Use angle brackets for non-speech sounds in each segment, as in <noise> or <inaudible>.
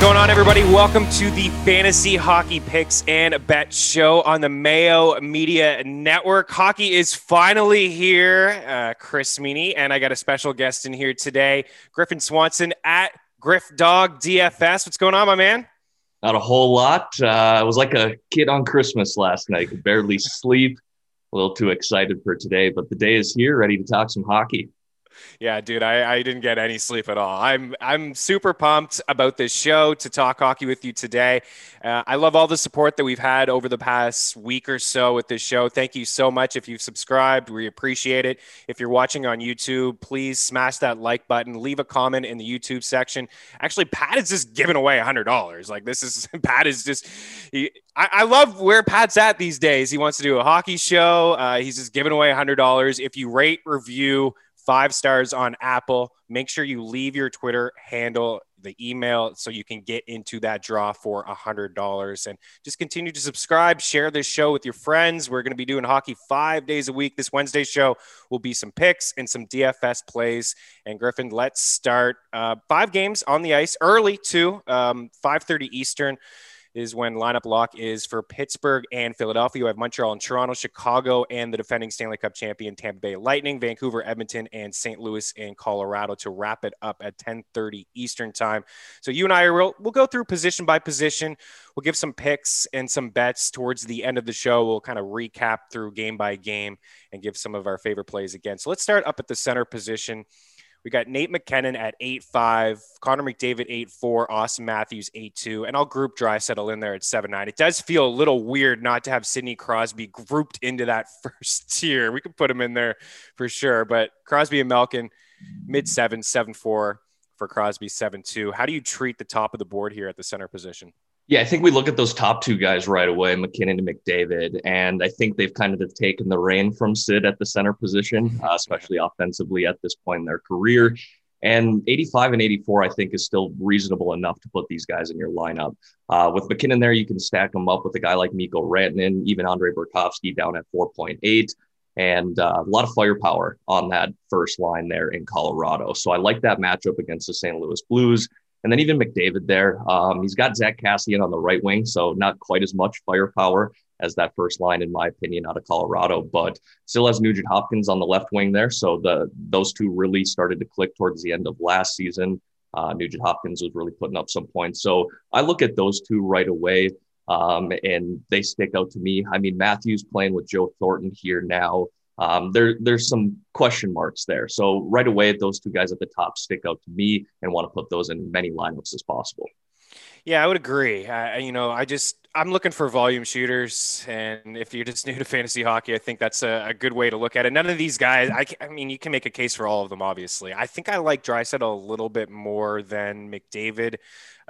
going on, everybody? Welcome to the Fantasy Hockey Picks and Bet Show on the Mayo Media Network. Hockey is finally here. Uh, Chris Meany, and I got a special guest in here today, Griffin Swanson at Griff Dog DFS. What's going on, my man? Not a whole lot. Uh, I was like a kid on Christmas last night, could barely <laughs> sleep. A little too excited for today, but the day is here, ready to talk some hockey. Yeah, dude, I, I didn't get any sleep at all. I'm I'm super pumped about this show to talk hockey with you today. Uh, I love all the support that we've had over the past week or so with this show. Thank you so much. If you've subscribed, we appreciate it. If you're watching on YouTube, please smash that like button. Leave a comment in the YouTube section. Actually, Pat is just giving away a hundred dollars. Like this is <laughs> Pat is just. He, I, love where Pat's at these days. He wants to do a hockey show. Uh, he's just giving away a hundred dollars. If you rate, review five stars on Apple. Make sure you leave your Twitter handle, the email, so you can get into that draw for a hundred dollars. And just continue to subscribe, share this show with your friends. We're going to be doing hockey five days a week. This Wednesday show will be some picks and some DFS plays. And Griffin, let's start uh, five games on the ice early too, um, five thirty Eastern is when lineup lock is for Pittsburgh and Philadelphia. You have Montreal and Toronto, Chicago, and the defending Stanley Cup champion Tampa Bay Lightning, Vancouver, Edmonton, and St. Louis and Colorado to wrap it up at 10:30 Eastern time. So you and I will we'll go through position by position. We'll give some picks and some bets towards the end of the show. We'll kind of recap through game by game and give some of our favorite plays again. So let's start up at the center position. We got Nate MacKinnon at 8-5, Connor McDavid 8-4, Auston Matthews 8-2, and I'll group Draisaitl in there at 7-9. It does feel a little weird not to have Sidney Crosby grouped into that <laughs> first tier. We could put him in there for sure, but Crosby and Malkin mid 7, 7-4 for Crosby 7-2. How do you treat the top of the board here at the center position? Yeah, I think we look at those top two guys right away, MacKinnon and McDavid, and I think they've kind of taken the reign from Sid at the center position, uh, especially offensively at this point in their career. And 85 and 84, I think, is still reasonable enough to put these guys in your lineup. Uh, with MacKinnon there, you can stack them up with a guy like Mikko Rantanen, even Andre Burakovsky down at 4.8, and uh, a lot of firepower on that first line there in Colorado. So I like that matchup against the St. Louis Blues. And then even McDavid there, um, he's got Zack Kassian on the right wing, so not quite as much firepower as that first line, in my opinion, out of Colorado, but still has Nugent Hopkins on the left wing there. So the those two really started to click towards the end of last season. Uh, Nugent Hopkins was really putting up some points. So I look at those two right away, um, and they stick out to me. I mean, Matthews playing with Joe Thornton here now um, there there's some question marks there. So right away, those two guys at the top stick out to me, and want to put those in many lineups as possible. Yeah, I would agree. I, you know, I just I'm looking for volume shooters, and if you're just <laughs> new to fantasy hockey, I think that's a, a good way to look at it. None of these guys, I, I, mean, you can make a case for all of them. Obviously, I think I like Draisaitl a little bit more than McDavid.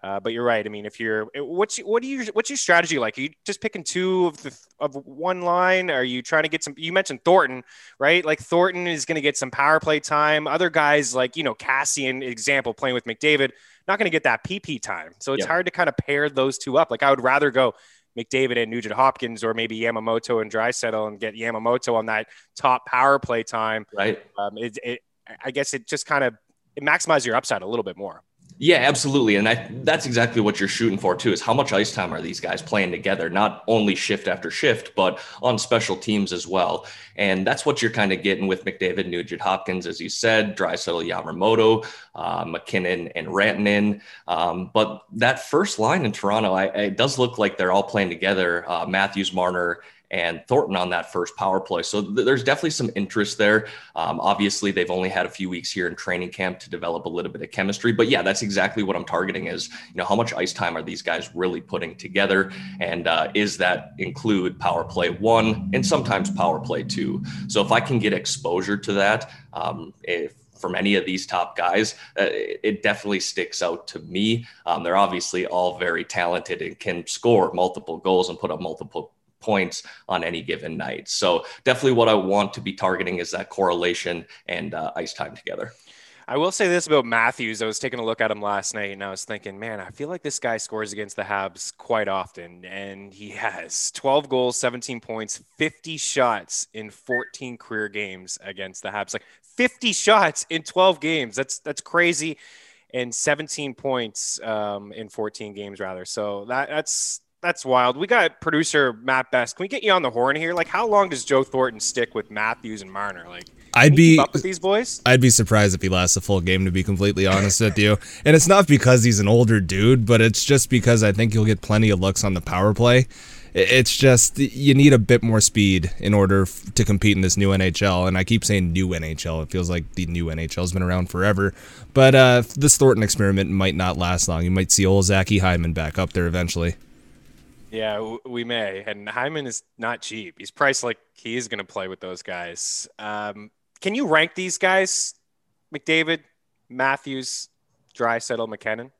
Uh, but you're right. I mean, if you're what's what do you what's your strategy like? Are you just picking two of the of one line? Are you trying to get some? You mentioned Thornton, right? Like Thornton is going to get some power play time. Other guys like you know Kassian, example, playing with McDavid, not going to get that PP time. So it's hard to kind of pair those two up. Like I would rather go McDavid and Nugent Hopkins, or maybe Yamamoto and Draisaitl, and get Yamamoto on that top power play time. Right. Um, it, it, I guess it just kind of it maximizes your upside a little bit more. Yeah, absolutely. And I, that's exactly what you're shooting for, too, is how much ice time are these guys playing together, not only shift after shift, but on special teams as well. And that's what you're kind of getting with McDavid, Nugent Hopkins, as you said, Draisaitl, Yamamoto, uh, MacKinnon, and Rantanen. Um, but that first line in Toronto, I, it does look like they're all playing together. Uh, Matthews, Marner, and Thornton on that first power play. So th- there's definitely some interest there. Um, obviously, they've only had a few weeks here in training camp to develop a little bit of chemistry. But yeah, that's exactly what I'm targeting is, you know, how much ice time are these guys really putting together? And uh, is that include power play one and sometimes power play two? So if I can get exposure to that, um, if from any of these top guys, uh, it definitely sticks out to me. Um, they're obviously all very talented and can score multiple goals and put up multiple points on any given night. So definitely what I want to be targeting is that correlation and uh, ice time together. I will say this about Matthews. I was taking a look at him last night and I was thinking, man, I feel like this guy scores against the Habs quite often. And he has 12 goals, 17 points, 50 shots in 14 career games against the Habs. Like 50 shots in 12 games. That's that's crazy. And 17 points um, in 14 games, rather. So that that's that's wild. We got producer Matt Best. Can we get you on the horn here? Like, how long does Joe Thornton stick with Matthews and Marner? Like, I'd be up with these boys. I'd be surprised if he lasts a full game. To be completely honest with you, and it's not because he's an older dude, but it's just because I think he'll get plenty of looks on the power play. It's just you need a bit more speed in order to compete in this new NHL. And I keep saying new NHL. It feels like the new NHL has been around forever. But uh, this Thornton experiment might not last long. You might see old Zachy Hyman back up there eventually. Yeah, we may. And Hyman is not cheap. He's priced like he is going to play with those guys. Um, can you rank these guys? McDavid, Matthews, Draisaitl, MacKinnon.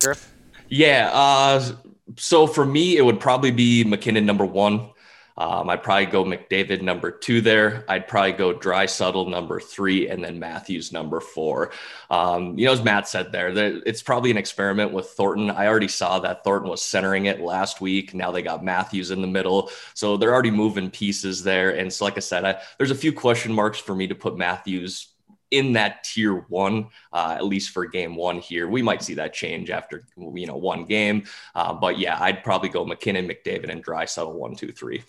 Griff? Yeah. Uh, so for me, it would probably be MacKinnon number one. Um, I'd probably go McDavid number two there. I'd probably go Draisaitl number three, and then Matthews number four. Um, you know, as Matt said there, it's probably an experiment with Thornton. I already saw that Thornton was centering it last week. Now they got Matthews in the middle, so they're already moving pieces there. And so, like I said, I, there's a few question marks for me to put Matthews in that tier one, uh, at least for game one here. We might see that change after you know one game, uh, but yeah, I'd probably go MacKinnon, McDavid, and Draisaitl one, two, three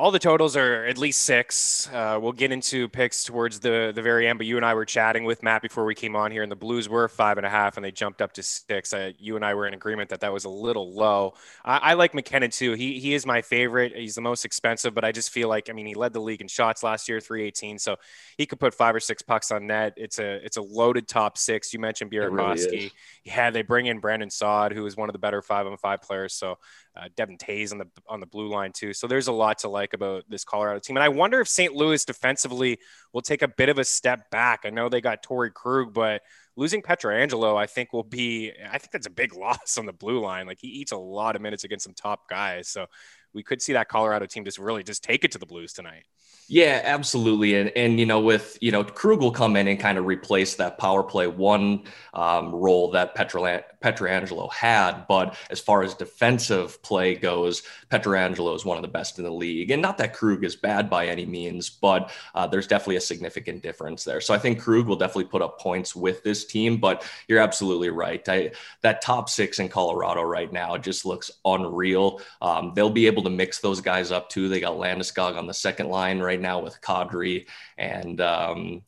all the totals are at least six. Uh, we'll get into picks towards the the very end, but you and I were chatting with Matt before we came on here, and the Blues were five and a half, and they jumped up to six. Uh, you and I were in agreement that that was a little low. I, I, like MacKinnon too. He he is my favorite. He's the most expensive, but I just feel like I mean he led the league in shots last year, three eighteen, so he could put five or six pucks on net. It's a it's a loaded top six. You mentioned Burakovsky. Really yeah, they bring in Brandon Saad, who is one of the better five on five players. So uh, Devon Toews on the on the blue line too. So there's a lot to like about this Colorado team, and I wonder if St. Louis defensively will take a bit of a step back. I know they got Torey Krug, but losing Pietrangelo, I think will be. I think that's a big <laughs> loss on the blue line. Like he eats a lot of minutes against some top guys, so we could see that Colorado team just really just take it to the Blues tonight. Yeah, absolutely. And and you know, with you know, Krug will come in and kind of replace that power play one um, role that Petra, Pietrangelo had. But as far as defensive play goes, Pietrangelo is one of the best in the league. And not that Krug is bad by any means, but uh, there's definitely a significant difference there. So I think Krug will definitely put up points with this team. But you're absolutely right. I, that top six in Colorado right now just looks unreal. Um, they'll be able to mix those guys up too. They got Landeskog on the second line right now with Kadri, and um,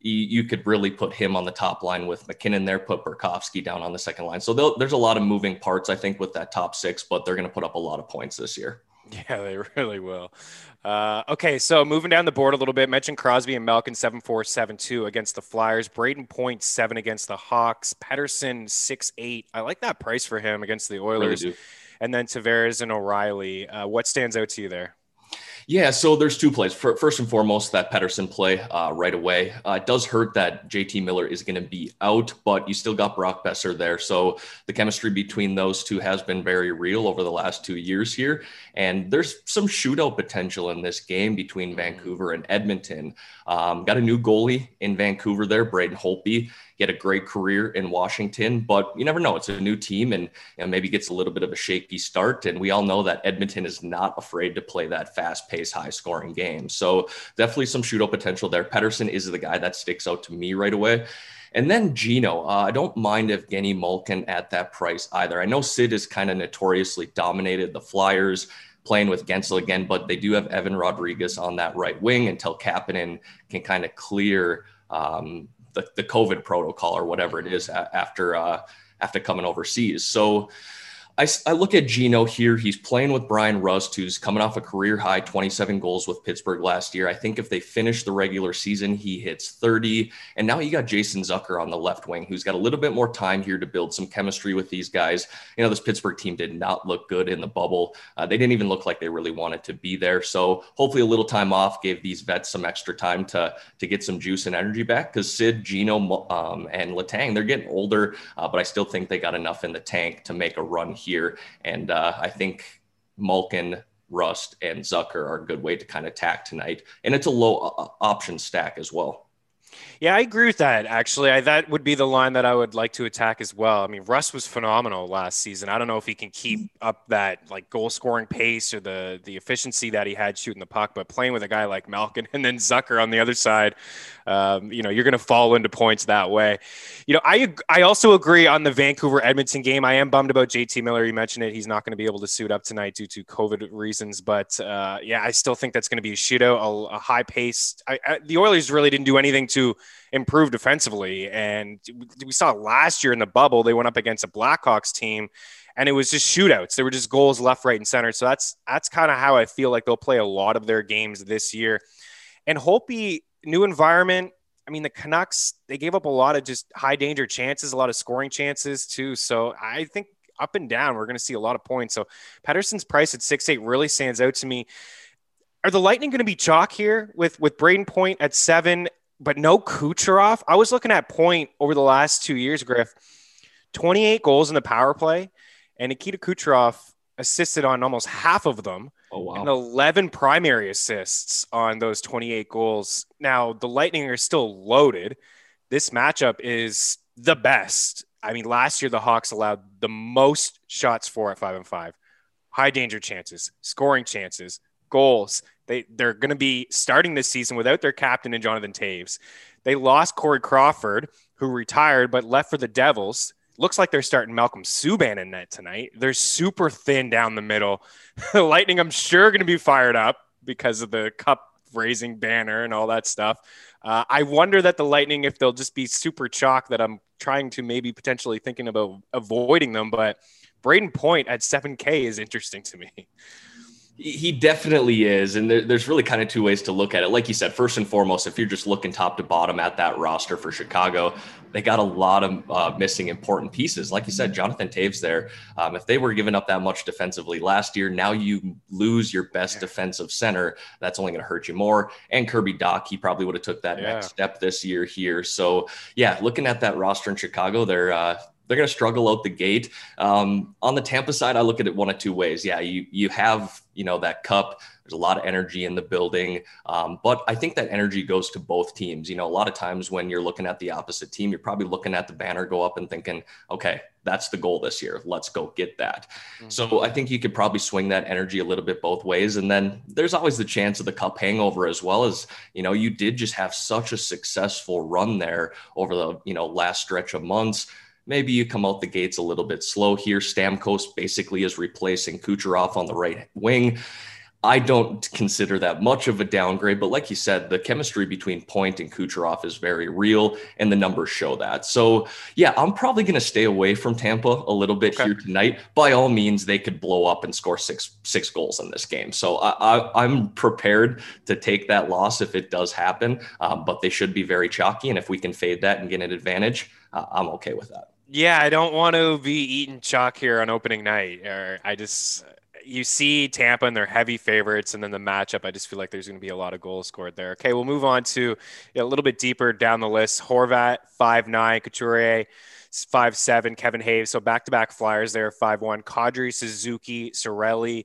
you, you, could really put him on the top line with MacKinnon there, put Burakovsky down on the second line. So there's a lot of moving parts, I think, with that top six, but they're going to put up a lot of points this year. Yeah, they <laughs> really will. Uh, okay, so moving down the board a little bit, mentioned Crosby and Malkin 7 4 7 2 against the Flyers. Brayden Point 7 against the Hawks. Pettersson 6 8. I like that price for him against the Oilers. Really and then Tavares and O'Reilly. Uh, what stands out to you there? Yeah, so there's two plays. First and foremost, that Pettersson play uh, right away. Uh, it does hurt that JT Miller is going to be out, but you still got Brock Boeser there. So the chemistry between those two has been very real over the last two years here. And there's some shootout potential in this game between Vancouver and Edmonton. Um, got a new goalie in Vancouver there, Braden Holtby. He had a great career in Washington, but you never know. It's a new team and you know, maybe gets a little bit of a shaky start. And we all know that Edmonton is not afraid to play that fast paced, high scoring game. So definitely some shootout potential there. Pettersson is the guy that sticks out to me right away. And then Gino, uh, I don't mind Evgeny Malkin at that price either. I know Sid has kind of notoriously dominated the Flyers playing with Guentzel again, but they do have Evan Rodrigues on that right wing until Kapanen can kind of clear um, the, the COVID protocol or whatever it is after uh, after coming overseas. So I, I look at Gino here. He's playing with Bryan Rust, who's coming off a career high 27 goals with Pittsburgh last year. I think if they finish the regular season, he hits 30. And now you got Jason Zucker on the left wing, who's got a little bit more time here to build some chemistry with these guys. You know, this Pittsburgh team did not look good in the bubble. Uh, they didn't even look like they really wanted to be there. So hopefully, a little time off gave these vets some extra time to to get some juice and energy back. Because Sid, Gino, um, and Letang, they're getting older, uh, but I still think they got enough in the tank to make a run here here. And uh, I think Malkin, Rust, and Zucker are a good way to kind of tack tonight. And it's a low uh, option stack as well. Yeah, I agree with that. Actually, I, that would be the line that I would like to attack as well. I mean, Russ was phenomenal last season. I don't know if he can keep up that like goal scoring pace or the the efficiency that he had shooting the puck, but playing with a guy like Malkin <laughs> and then Zucker on the other side, um, you know, you're going to fall into points that way. You know, I I also agree on the Vancouver Edmonton game. I am bummed about JT Miller. You mentioned it; he's not going to be able to suit up tonight due to COVID reasons. But uh, yeah, I still think that's going to be a shootout, a, a high pace. I, I, the Oilers really didn't do anything to improve defensively, and we saw last year in the bubble they went up against a Blackhawks team and it was just shootouts. There were just goals left, right, and center. So that's that's kind of how I feel like they'll play a lot of their games this year. And Holtby new environment. I mean, the Canucks, they gave up a lot of just high danger chances, a lot of scoring chances too. So I think up and down, we're going to see a lot of points. So Pettersson's price at six eight really stands out to me. Are the Lightning going to be chalk here with with Brayden Point at seven, but no Kucherov? I was looking at Point over the last two years, Griff. 28 goals in the power play, and Nikita Kucherov assisted on almost half of them. Oh, wow. And 11 primary assists on those 28 goals. Now, the Lightning are still loaded. This matchup is the best. I mean, last year the Hawks allowed the most shots for at five and five, high danger chances, scoring chances, goals. They they're going to be starting this season without their captain and Jonathan Toews. They lost Corey Crawford, who retired but left for the Devils looks like they're starting Malcolm Subban in net tonight. They're super thin down the middle. <laughs> the Lightning, I'm sure, going to be fired up because of the cup raising banner and all that stuff. Uh, I wonder that the Lightning, if they'll just be super chalk, that I'm trying to maybe potentially thinking about avoiding them. But Brayden Point at 7K is interesting to me. <laughs> He definitely is. And there, there's really kind of two ways to look at it. Like you said, first and foremost, if you're just looking top to bottom at that roster for Chicago, they got a lot of uh, missing important pieces. Like you said, Jonathan Toews there. Um, if they were giving up that much defensively last year, now you lose your best yeah. defensive center. That's only going to hurt you more. And Kirby Dach, he probably would have took that yeah. next step this year here. So yeah, looking at that roster in Chicago, they're uh, they're going to struggle out the gate. Um, on the Tampa side, I look at it one of two ways. Yeah, you you have you know that cup. There's a lot of energy in the building, um, but I think that energy goes to both teams. You know, a lot of times when you're looking at the opposite team, you're probably looking at the banner go up and thinking, okay, that's the goal this year. Let's go get that. Mm-hmm. So I think you could probably swing that energy a little bit both ways. And then there's always the chance of the cup hangover as well as, you know, you did just have such a successful run there over the, you know, last stretch of months maybe you come out the gates a little bit slow here. Stamkos basically is replacing Kucherov on the right wing. I don't consider that much of a downgrade, but like you said, the chemistry between Point and Kucherov is very real, and the numbers show that. So, yeah, I'm probably going to stay away from Tampa a little bit okay. here tonight. By all means, they could blow up and score six six goals in this game. So, I, am prepared to take that loss if it does happen, um, but they should be very chalky, and if we can fade that and get an advantage, uh, I'm okay with that. Yeah, I don't want to be eating chalk here on opening night. Or I just you see Tampa and they're heavy favorites, and then the matchup. I just feel like there's going to be a lot of goals scored there. Okay, we'll move on to a little bit deeper down the list. Horvat five nine, Couturier five seven, Kevin Hayes. So back to back Flyers there five one. Kadri Suzuki, Cirelli.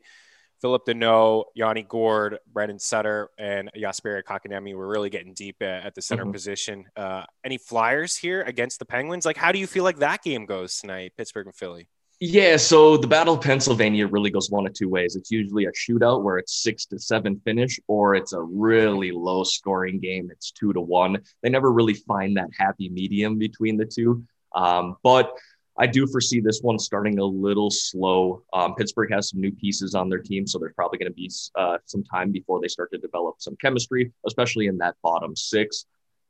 Phillip Danault, Yanni Gourde, Brandon Sutter, and Jesperi Kotkaniemi were really getting deep at the center mm-hmm. position. Uh, any flyers here against the Penguins? Like, how do you feel like that game goes tonight, Pittsburgh and Philly? Yeah, so the Battle of Pennsylvania really goes one of two ways. It's usually a shootout where it's six to seven finish, or it's a really low scoring game. It's two to one. They never really find that happy medium between the two. Um, but I do foresee this one starting a little slow. Um, Pittsburgh has some new pieces on their team, so there's probably going to be uh, some time before they start to develop some chemistry, especially in that bottom six.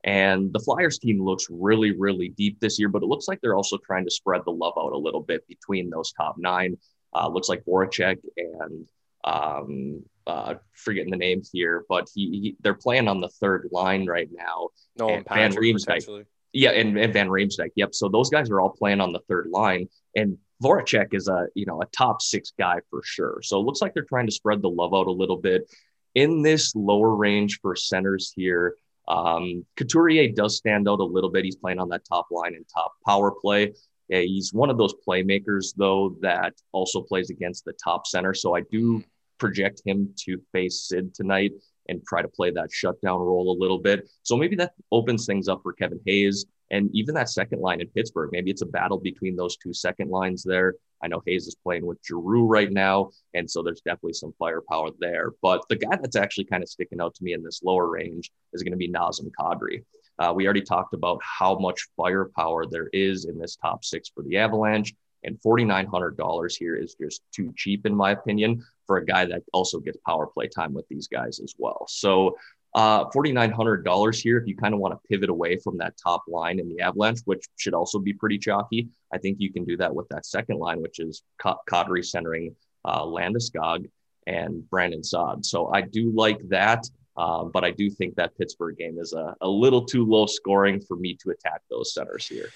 And the Flyers team looks really, really deep this year, but it looks like they're also trying to spread the love out a little bit between those top nine. Uh, looks like Voracek and um, uh, forgetting the name here, but he, he, they're playing on the third line right now. No, and Van Riemsdyk. Yeah, and, and Van Riemsdyk. Yep. So those guys are all playing on the third line, and Voracek is a you know a top six guy for sure. So it looks like they're trying to spread the love out a little bit in this lower range for centers here. Um, Couturier does stand out a little bit. He's playing on that top line and top power play. Yeah, he's one of those playmakers though that also plays against the top center. So I do project him to face Sid tonight and try to play that shutdown role a little bit. So maybe that opens things up for Kevin Hayes and even that second line in Pittsburgh. Maybe it's a battle between those two second lines there. I know Hayes is playing with Giroux right now, and so there's definitely some firepower there. But the guy that's actually kind of sticking out to me in this lower range is going to be Nazem Kadri. Uh, we already talked about how much firepower there is in this top six for the Avalanche. And $4,900 here is just too cheap, in my opinion, for a guy that also gets power play time with these guys as well. So, uh, $4,900 here, if you kind of want to pivot away from that top line in the Avalanche, which should also be pretty chalky, I think you can do that with that second line, which is Kadri centering uh, Landeskog and Brandon Saad. So I do like that. Um, but I do think that Pittsburgh game is a, a little too low scoring for me to attack those centers here.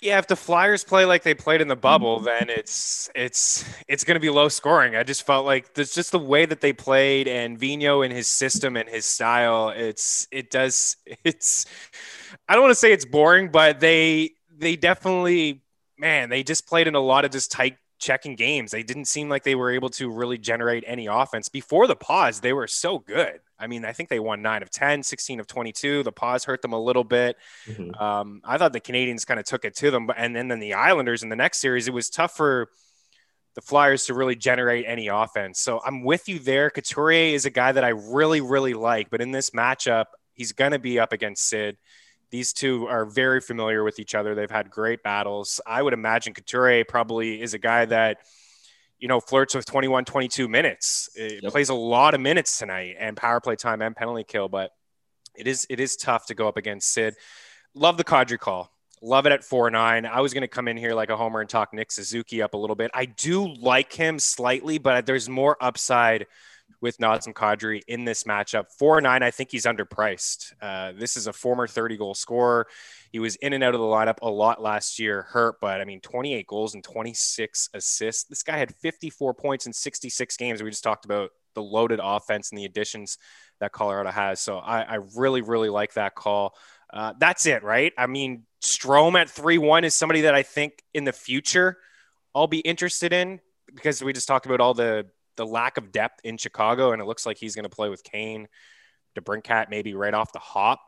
Yeah, if the Flyers play like they played in the bubble, <laughs> then it's it's it's going to be low scoring. I just felt like there's just the way that they played and Vino and his system and his style. It's it does <laughs> it's I don't want to say it's boring, but they they definitely man they just played in a lot of just tight checking games. They didn't seem like they were able to really generate any offense. Before the pause, they were so good. I mean, I think they won 9 of 10, 16 of 22. The pause hurt them a little bit. Mm-hmm. Um, I thought the Canadiens kind of took it to them. And then, then the Islanders in the next series, it was tough for the Flyers to really generate any offense. So I'm with you there. Couturier is a guy that I really, really like. But in this matchup, he's going to be up against Sid. These two are very familiar with each other. They've had great battles. I would imagine Couture probably is a guy that, you know, flirts with 21, 22 minutes. It yep. plays a lot of minutes tonight and power play time and penalty kill, but it is it is tough to go up against Sid. Love the Kadri call. Love it at four nine. I was going to come in here like a homer and talk Nick Suzuki up a little bit. I do like him slightly, but there's more upside with Nazem Kadri in this matchup. 4 9, I think he's underpriced. Uh, this is a former 30 goal scorer. He was in and out of the lineup a lot last year, hurt, but I mean, 28 goals and 26 assists. This guy had 54 points in 66 games. We just talked about the loaded offense and the additions that Colorado has. So I, I really, really like that call. Uh, that's it, right? I mean, Strome at 3 1 is somebody that I think in the future I'll be interested in because we just talked about all the the lack of depth in Chicago, and it looks like he's going to play with Kane, DeBrincat maybe right off the hop.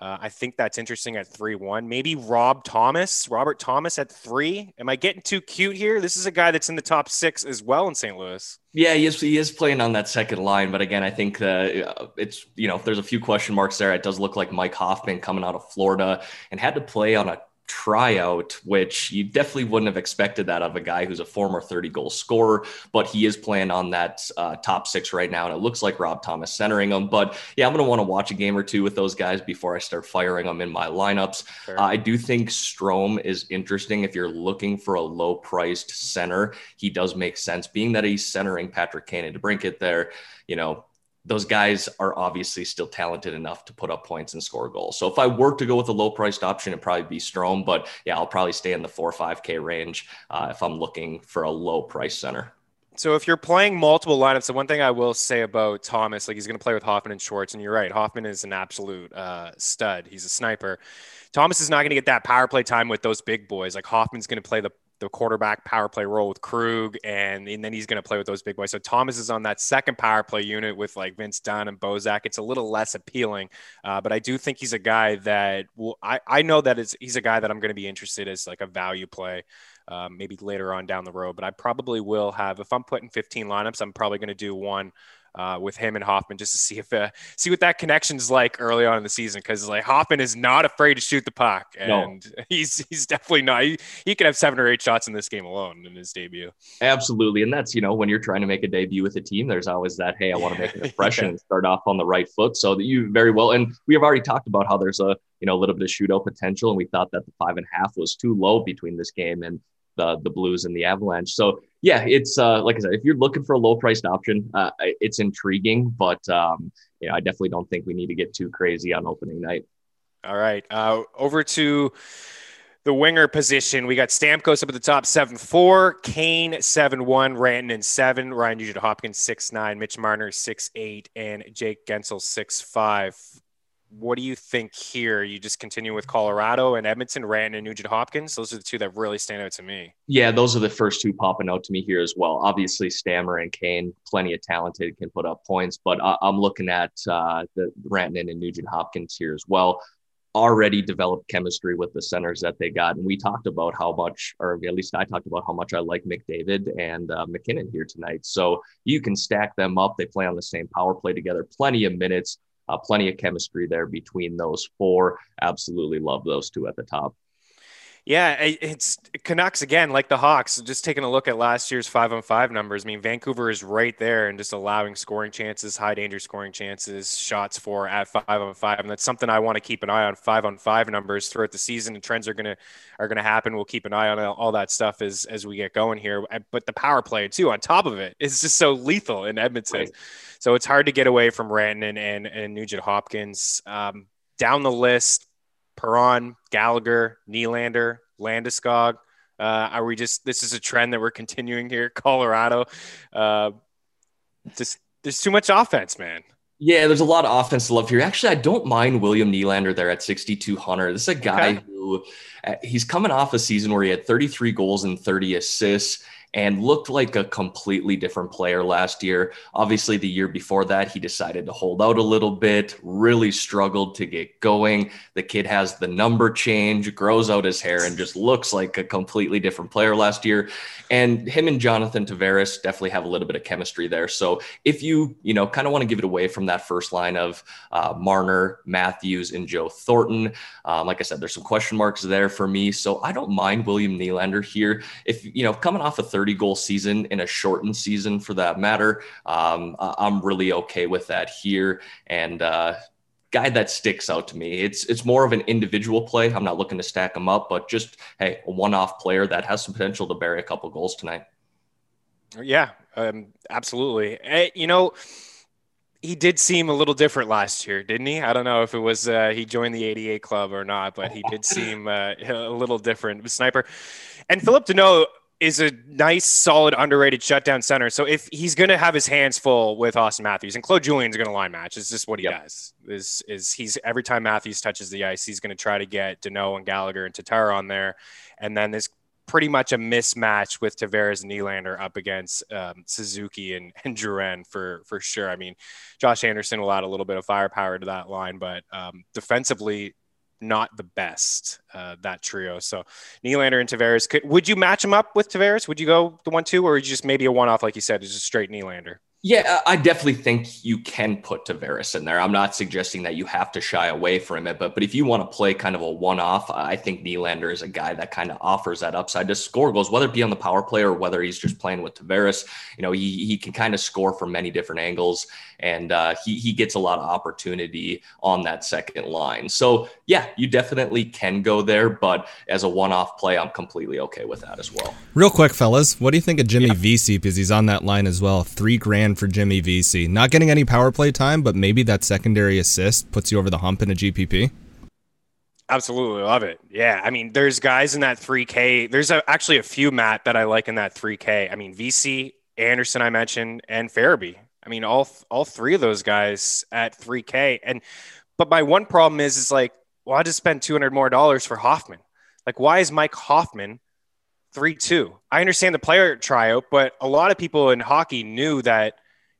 Uh, I think that's interesting at 3 1. Maybe Rob Thomas, Robert Thomas at three. Am I getting too cute here? This is a guy that's in the top six as well in St. Louis. Yeah, he is, he is playing on that second line. But again, I think uh, it's, you know, there's a few question marks there. It does look like Mike Hoffman coming out of Florida and had to play on a tryout, which you definitely wouldn't have expected that of a guy who's a former 30 goal scorer, but he is playing on that uh, top six right now. And it looks like Rob Thomas centering him. But yeah, I'm going to want to watch a game or two with those guys before I start firing them in my lineups. Sure. Uh, I do think Strome is interesting if you're looking for a low priced center. He does make sense, being that he's centering Patrick Kane and DeBrincat there. You know, those guys are obviously still talented enough to put up points and score goals. So if I were to go with a low priced option, it'd probably be Strome, But yeah, I'll probably stay in the four or five K range uh, if I'm looking for a low price center. So if you're playing multiple lineups, the one thing I will say about Thomas, like he's going to play with Hoffman and Schwartz, and you're right, Hoffman is an absolute uh, stud. He's a sniper. Thomas is not going to get that power play time with those big boys. Like Hoffman's going to play the the quarterback power play role with Krug, and, and then he's going to play with those big boys. So Thomas is on that second power play unit with like Vince Dunn and Bozak. It's a little less appealing, uh, but I do think he's a guy that will. I, I know that is he's a guy that I'm going to be interested as like a value play. Um, maybe later on down the road, but I probably will have if I'm putting 15 lineups, I'm probably going to do one uh, with him and Hoffman just to see if uh, see what that connection's like early on in the season because like Hoffman is not afraid to shoot the puck and no. <laughs> he's he's definitely not he, he can have seven or eight shots in this game alone in his debut. Absolutely, and that's you know when you're trying to make a debut with a team, there's always that hey I want to make an <laughs> impression yeah. and start off on the right foot so that you very well and we have already talked about how there's a you know a little bit of shootout potential and we thought that the five and a half was too low between this game and the the Blues and the Avalanche. So yeah, it's uh, like I said, if you're looking for a low priced option, uh, it's intriguing, but um, yeah, I definitely don't think we need to get too crazy on opening night. All right, uh, over to the winger position. We got Stamkos up at the top, seven four, Kane seven one, Rantanen seven, Ryan Nugent Hopkins six nine, Mitch Marner six eight, and Jake Guentzel six five. What do you think here? You just continue with Colorado and Edmonton, Rand and Nugent Hopkins. Those are the two that really stand out to me. Yeah, those are the first two popping out to me here as well. Obviously, Stammer and Kane, plenty of talented, can put up points, but I- am looking at uh, the Rantanen and Nugent Hopkins here as well. Already developed chemistry with the centers that they got, and we talked about how much, or at least I talked about how much I like McDavid and uh, MacKinnon here tonight. So you can stack them up. They play on the same power play together, plenty of minutes uh, plenty of chemistry there between those four. Absolutely love those two at the top. Yeah, it's Canucks again, like the Hawks. Just taking a look at last year's five on five numbers. I mean, Vancouver is right there and just allowing scoring chances, high danger scoring chances, shots for at five on five, and that's something I want to keep an eye on. Five on five numbers throughout the season, and trends are gonna are gonna happen. We'll keep an eye on all that stuff as as we get going here. But the power play too, on top of it, is just so lethal in Edmonton. Right. So it's hard to get away from Rantanen and and Nugent Hopkins. Um, down the list, Perron, Gallagher, Nylander, Landeskog. Uh, are we just this is a trend that we're continuing here, <laughs> Colorado? Uh, just there's too much offense, man. Yeah, there's a lot of offense to love here. Actually, I don't mind William Nylander there at 6,200. This is a guy okay. who uh, he's coming off a season where he had 33 goals and 30 assists and looked like a completely different player last year. Obviously, the year before that, he decided to hold out a little bit, really struggled to get going. The kid has the number change, grows out his hair, and just looks like a completely different player last year. And him and Jonathan Tavares definitely have a little bit of chemistry there. So if you, you know, kind of want to give it away from that first line of uh, Marner, Matthews, and Joe Thornton, um, like I said, there's some question marks there for me. So I don't mind William Nylander here. If, you know, coming off a 30 goal season in a shortened season for that matter. Um, I'm really okay with that here. And, uh, guy that sticks out to me. It's it's more of an individual play. I'm not looking to stack them up, but just hey, a one-off player that has some potential to bury a couple goals tonight. Yeah, um, absolutely. Eh, you know, he did seem a little different last year, didn't he? I don't know if it was uh, he joined the 88 club or not, but he did <laughs> seem uh, a little different. Sniper and Phillip Danault is a nice, solid, underrated shutdown center. So if he's going to have his hands full with Auston Matthews and Claude Julien's going to line match, it's just what he yep. does. Is is he's every time Matthews touches the ice, he's going to try to get Danault and Gallagher and Tatar on there, and then there's pretty much a mismatch with Tavares and Nylander up against um, Suzuki and, <laughs> and for for sure. I mean, Josh Anderson will add a little bit of firepower to that line, but um, defensively, not the best uh, that trio. So Nylander and Tavares. Could, would you match them up with Tavares? Would you go the one two, or just maybe a one off like you said, is just straight Nylander? Yeah, I definitely think you can put Tavares in there. I'm not suggesting that you have to shy away from it, but but if you want to play kind of a one-off, I think Nylander is a guy that kind of offers that upside to score goals, whether it be on the power play or whether he's just playing with Tavares. You know, he he can kind of score from many different angles, and uh, he he gets a lot of opportunity on that second line. So yeah, you definitely can go there, but as a one-off play, I'm completely okay with that as well. Real quick, fellas, what do you think of Jimmy yeah. Vesey because he's on that line as well? Three grand for Jimmy Vesey. Not getting any power play time, but maybe that secondary assist puts you over the hump in a GPP. Absolutely love it. Yeah, I mean, there's guys in that 3K. There's a, actually a few Matt that I like in that 3K. I mean, Vesey, Anderson, I mentioned, and Farabee. I mean, all all three of those guys at 3K. And but my one problem is, is like, well, I just spend 200 more dollars for Hoffman. Like, why is Mike Hoffman 3 2? I understand the player tryout, but a lot of people in hockey knew that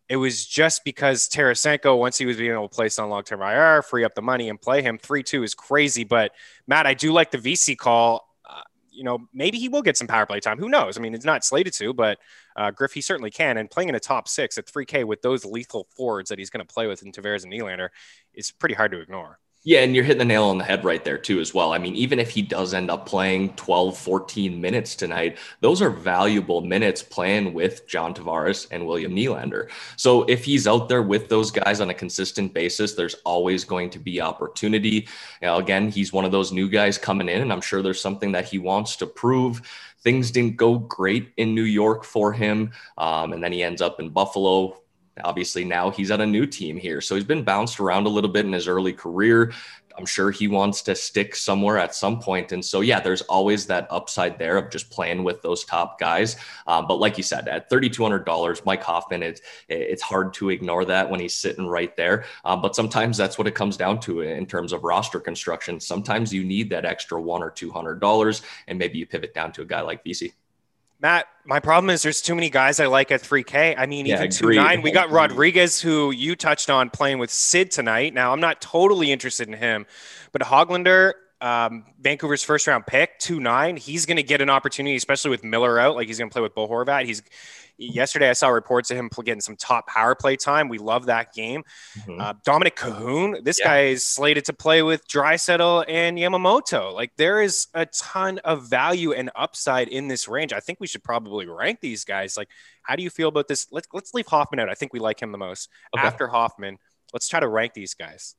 it was just because Tarasenko, once he was being able to place on long term IR, free up the money and play him. 3 2 is crazy. But Matt, I do like the Vesey call. Uh, you know, maybe he will get some power play time. Who knows? I mean, it's not slated to, but uh, Griff, he certainly can. And playing in a top six at 3K with those lethal forwards that he's going to play with in Tavares and Nylander is pretty hard to ignore. Yeah, and you're hitting the nail on the head right there, too, as well. I mean, even if he does end up playing 12, 14 minutes tonight, those are valuable minutes playing with John Tavares and William Nylander. So if he's out there with those guys on a consistent basis, there's always going to be opportunity. Know, again, he's one of those new guys coming in, and I'm sure there's something that he wants to prove. Things didn't go great in New York for him. Um, and then he ends up in Buffalo Obviously, now he's at a new team here. So he's been bounced around a little bit in his early career. I'm sure he wants to stick somewhere at some point. And so, yeah, there's always that upside there of just playing with those top guys. Um, but like you said, at $3,200, Mike Hoffman, it's, it's hard to ignore that when he's sitting right there. Um, but sometimes that's what it comes down to in terms of roster construction. Sometimes you need that extra one or $200, and maybe you pivot down to a guy like Vesey. Matt, my problem is there's too many guys I like at 3K. I mean, yeah, even 2 9. We got Rodrigues, who you touched on playing with Sid tonight. Now, I'm not totally interested in him, but Hoglander, um, Vancouver's first round pick, 2 9, he's going to get an opportunity, especially with Miller out. Like he's going to play with Bo Horvat. He's yesterday I saw reports of him getting some top power play time. We love that game. Mm-hmm. Uh, Dominik Kahun, this yeah. guy is slated to play with Draisaitl and Yamamoto. Like there is a ton of value and upside in this range. I think we should probably rank these guys. Like, how do you feel about this? Let's let's leave Hoffman out. I think we like him the most. Okay. After Hoffman, let's try to rank these guys.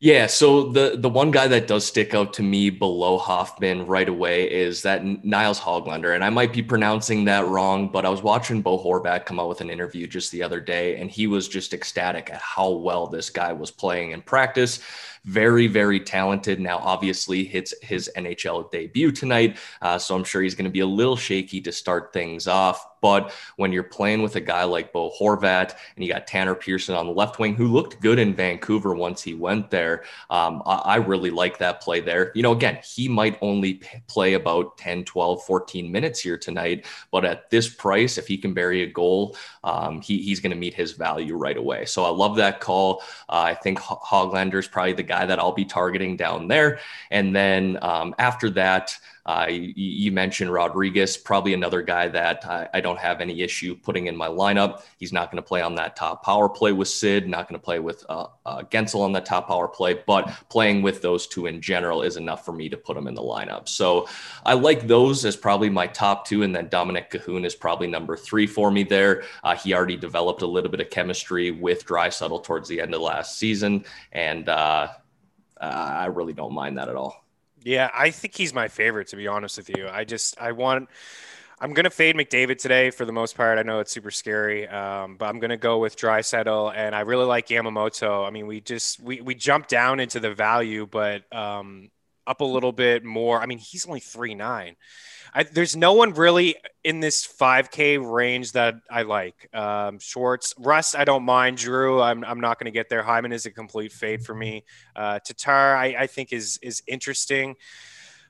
Yeah, so the the one guy that does stick out to me below Hoffman right away is that Niles Hoglander, and I might be pronouncing that wrong, but I was watching Bo Horvat come out with an interview just the other day, and he was just ecstatic at how well this guy was playing in practice very, very talented. Now, obviously, hits his NHL debut tonight. Uh, so I'm sure he's going to be a little shaky to start things off. But when you're playing with a guy like Bo Horvat and you got Tanner Pearson on the left wing, who looked good in Vancouver once he went there, um, I, I, really like that play there. You know, again, he might only play about 10, 12, 14 minutes here tonight. But at this price, if he can bury a goal, um, he, he's going to meet his value right away. So I love that call. Uh, I think Hoglander is probably the guy that I'll be targeting down there. And then um, after that, uh, you, you, mentioned Rodrigues, probably another guy that I, I, don't have any issue putting in my lineup. He's not going to play on that top power play with Sid, not going to play with uh, uh, Guentzel on that top power play, but playing with those two in general is enough for me to put him in the lineup. So I like those as probably my top two. And then Dominik Kahun is probably number three for me there. Uh, he already developed a little bit of chemistry with Draisaitl towards the end of last season. And uh, I really don't mind that at all. Yeah, I think he's my favorite to be honest with you. I just I want I'm gonna fade McDavid today for the most part. I know it's super scary, um, but I'm gonna go with Draisaitl, and I really like Yamamoto. I mean, we just we we jumped down into the value, but um, up a little bit more. I mean, he's only three nine. I, there's no one really in this 5K range that I like. Um, Schwartz, Rust, I don't mind. Drew, I'm, I'm not going to get there. Hyman is a complete fade for me. Uh, Tatar, I, I think is is interesting.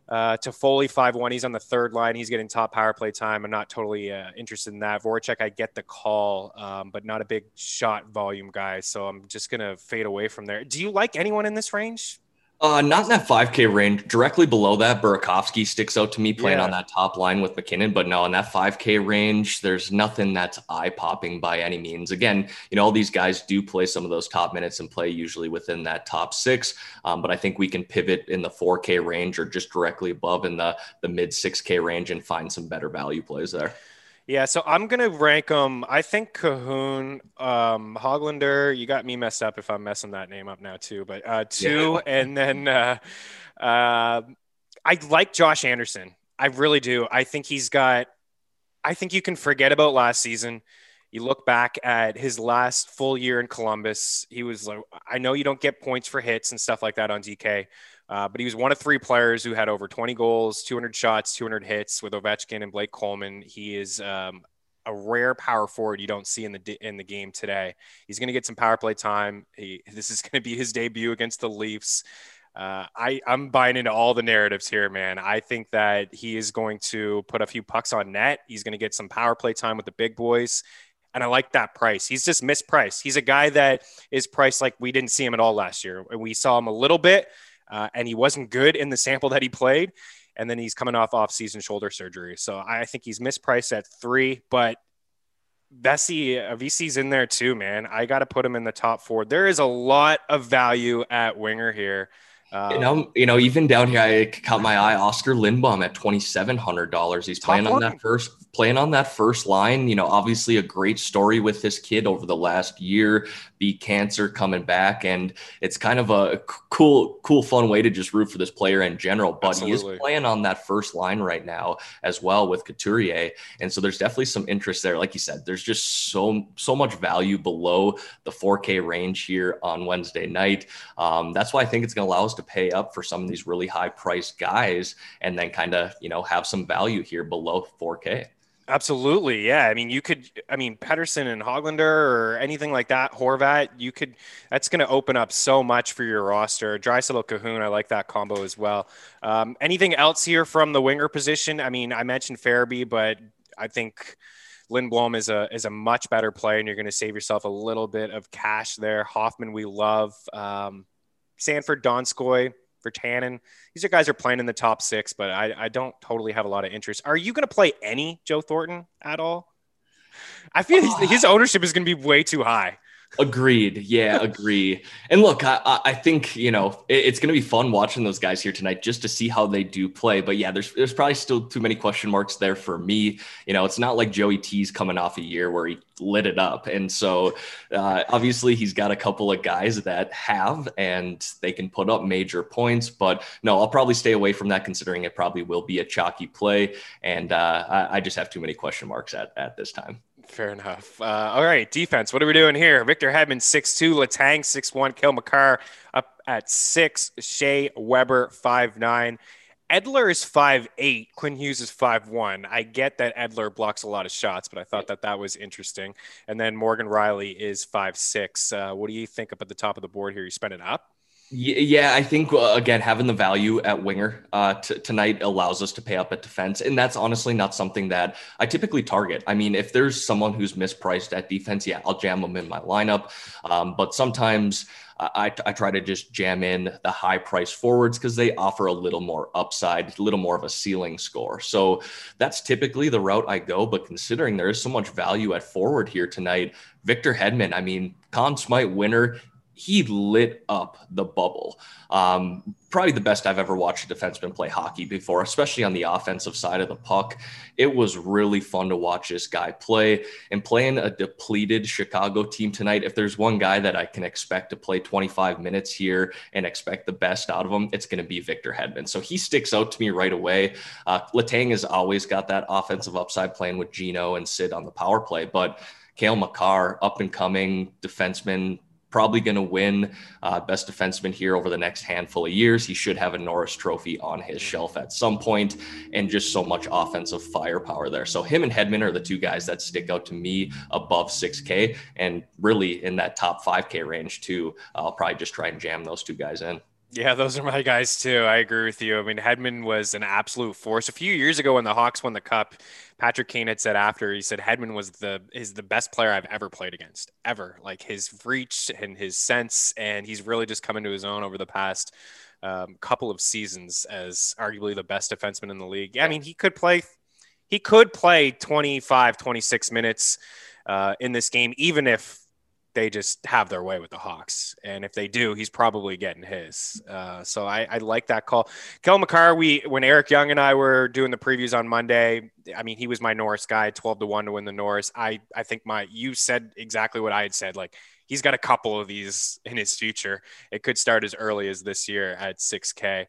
Uh, Toffoli five one. He's on the third line. He's getting top power play time. I'm not totally uh, interested in that. Voracek, I get the call, um, but not a big shot volume guy. So I'm just gonna fade away from there. Do you like anyone in this range? Uh, not in that 5K range. Directly below that, Burakovsky sticks out to me playing yeah. on that top line with MacKinnon. But no, in that 5K range, there's nothing that's eye popping by any means. Again, you know, all these guys do play some of those top minutes and play usually within that top six. Um, but I think we can pivot in the 4K range or just directly above in the, the mid 6K range and find some better value plays there. Yeah, so I'm gonna rank them. I think Kahun, um, Hoglander. You got me messed up if I'm messing that name up now too. But uh, two, yeah. and then uh, uh, I like Josh Anderson. I really do. I think he's got. I think you can forget about last season. You look back at his last full year in Columbus. He was like, I know you don't get points for hits and stuff like that on DK, uh, but he was one of three players who had over 20 goals, 200 shots, 200 hits with Ovechkin and Blake Coleman. He is um, a rare power forward you don't see in the in the game today. He's going to get some power play time. He, this is going to be his debut against the Leafs. Uh, I, I'm buying into all the narratives here, man. I think that he is going to put a few pucks on net. He's going to get some power play time with the big boys. And I like that price. He's just mispriced. He's a guy that is priced like we didn't see him at all last year. We saw him a little bit, uh, and he wasn't good in the sample that he played. And then he's coming off off-season shoulder surgery, so I think he's mispriced at three. But Vesey, uh, Vesey's in there too, man. I got to put him in the top four. There is a lot of value at winger here. Um, you know, you know, even down here, I caught my eye. Oskar Lindblom at twenty seven hundred dollars. He's playing on that first playing on that first line, you know, obviously a great story with this kid over the last year, beat cancer coming back. And it's kind of a cool, cool, fun way to just root for this player in general. But Absolutely. he is playing on that first line right now as well with Couturier. And so there's definitely some interest there. Like you said, there's just so, so much value below the 4K range here on Wednesday night. Um, that's why I think it's going to allow us to pay up for some of these really high priced guys and then kind of, you know, have some value here below 4K. Absolutely, yeah. I mean, you could. I mean, Pettersson and Hoglander or anything like that. Horvat, you could. That's going to open up so much for your roster. Draisaitl Kahun, I like that combo as well. Um, anything else here from the winger position? I mean, I mentioned Farabee, but I think Lindblom is a is a much better player and you're going to save yourself a little bit of cash there. Hoffman, we love. Um, Sanford, Donskoy, Virtanen. These are guys are playing in the top six, but I, I don't totally have a lot of interest. Are you going to play any Joe Thornton at all? I feel oh, his, his ownership is going to be way too high. Agreed. Yeah, agree. And look, I, I think you know it, it's going to be fun watching those guys here tonight just to see how they do play. But yeah, there's there's probably still too many question marks there for me. You know, it's not like Joey T's coming off a year where he lit it up, and so uh, obviously he's got a couple of guys that have and they can put up major points. But no, I'll probably stay away from that considering it probably will be a chalky play, and uh, I, I just have too many question marks at at this time. Fair enough. Uh, all right, defense. What are we doing here? Victor Hedman, 6'2, Letang, 6'1, Cale Makar up at 6, Shea Weber, 5'9. Edler is 5'8, Quinn Hughes is 5'1. I get that Edler blocks a lot of shots, but I thought that that was interesting. And then Morgan Rielly is 5'6. Uh, what do you think up at the top of the board here? You spend it up? Yeah, I think uh, again having the value at winger uh, t- tonight allows us to pay up at defense, and that's honestly not something that I typically target. I mean, if there's someone who's mispriced at defense, yeah, I'll jam them in my lineup. Um, but sometimes I, I try to just jam in the high price forwards because they offer a little more upside, a little more of a ceiling score. So that's typically the route I go. But considering there is so much value at forward here tonight, Victor Hedman, I mean, Conn Smythe winner he lit up the bubble. Um, probably the best I've ever watched a defenseman play hockey before, especially on the offensive side of the puck. It was really fun to watch this guy play and playing a depleted Chicago team tonight. If there's one guy that I can expect to play 25 minutes here and expect the best out of him, it's going to be Victor Hedman. So he sticks out to me right away. Uh, Letang has always got that offensive upside playing with Gino and Sid on the power play, but Cale Makar, up and coming defenseman, probably going to win uh, best defenseman here over the next handful of years. He should have a Norris Trophy on his shelf at some point, and just so much offensive firepower there. So him and Hedman are the two guys that stick out to me above 6K, and really in that top 5K range too. I'll probably just try and jam those two guys in. Yeah, those are my guys too. I agree with you. I mean, Hedman was an absolute force. A few years ago when the Hawks won the cup, Patrick Kane had said after he said Hedman was the is the best player I've ever played against ever. Like his reach and his sense, and he's really just come into his own over the past um, couple of seasons as arguably the best defenseman in the league. I mean, he could play he could play 25, 26 minutes uh, in this game, even if they just have their way with the Hawks. And if they do, he's probably getting his. Uh, so I, I, like that call. Cale Makar, we when Eric Young and I were doing the previews on Monday, I mean, he was my Norris guy, 12 to 1 to win the Norris. I, I think my you said exactly what I had said. Like he's got a couple of these in his future. It could start as early as this year at 6K.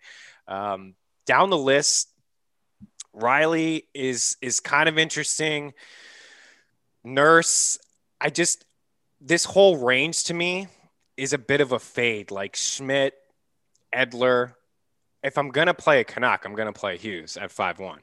Um, down the list, Rielly is is kind of interesting. Nurse, I just this whole range to me is a bit of a fade. Like Schmidt, Edler. If I'm gonna play a Canuck, I'm gonna play Hughes at five one.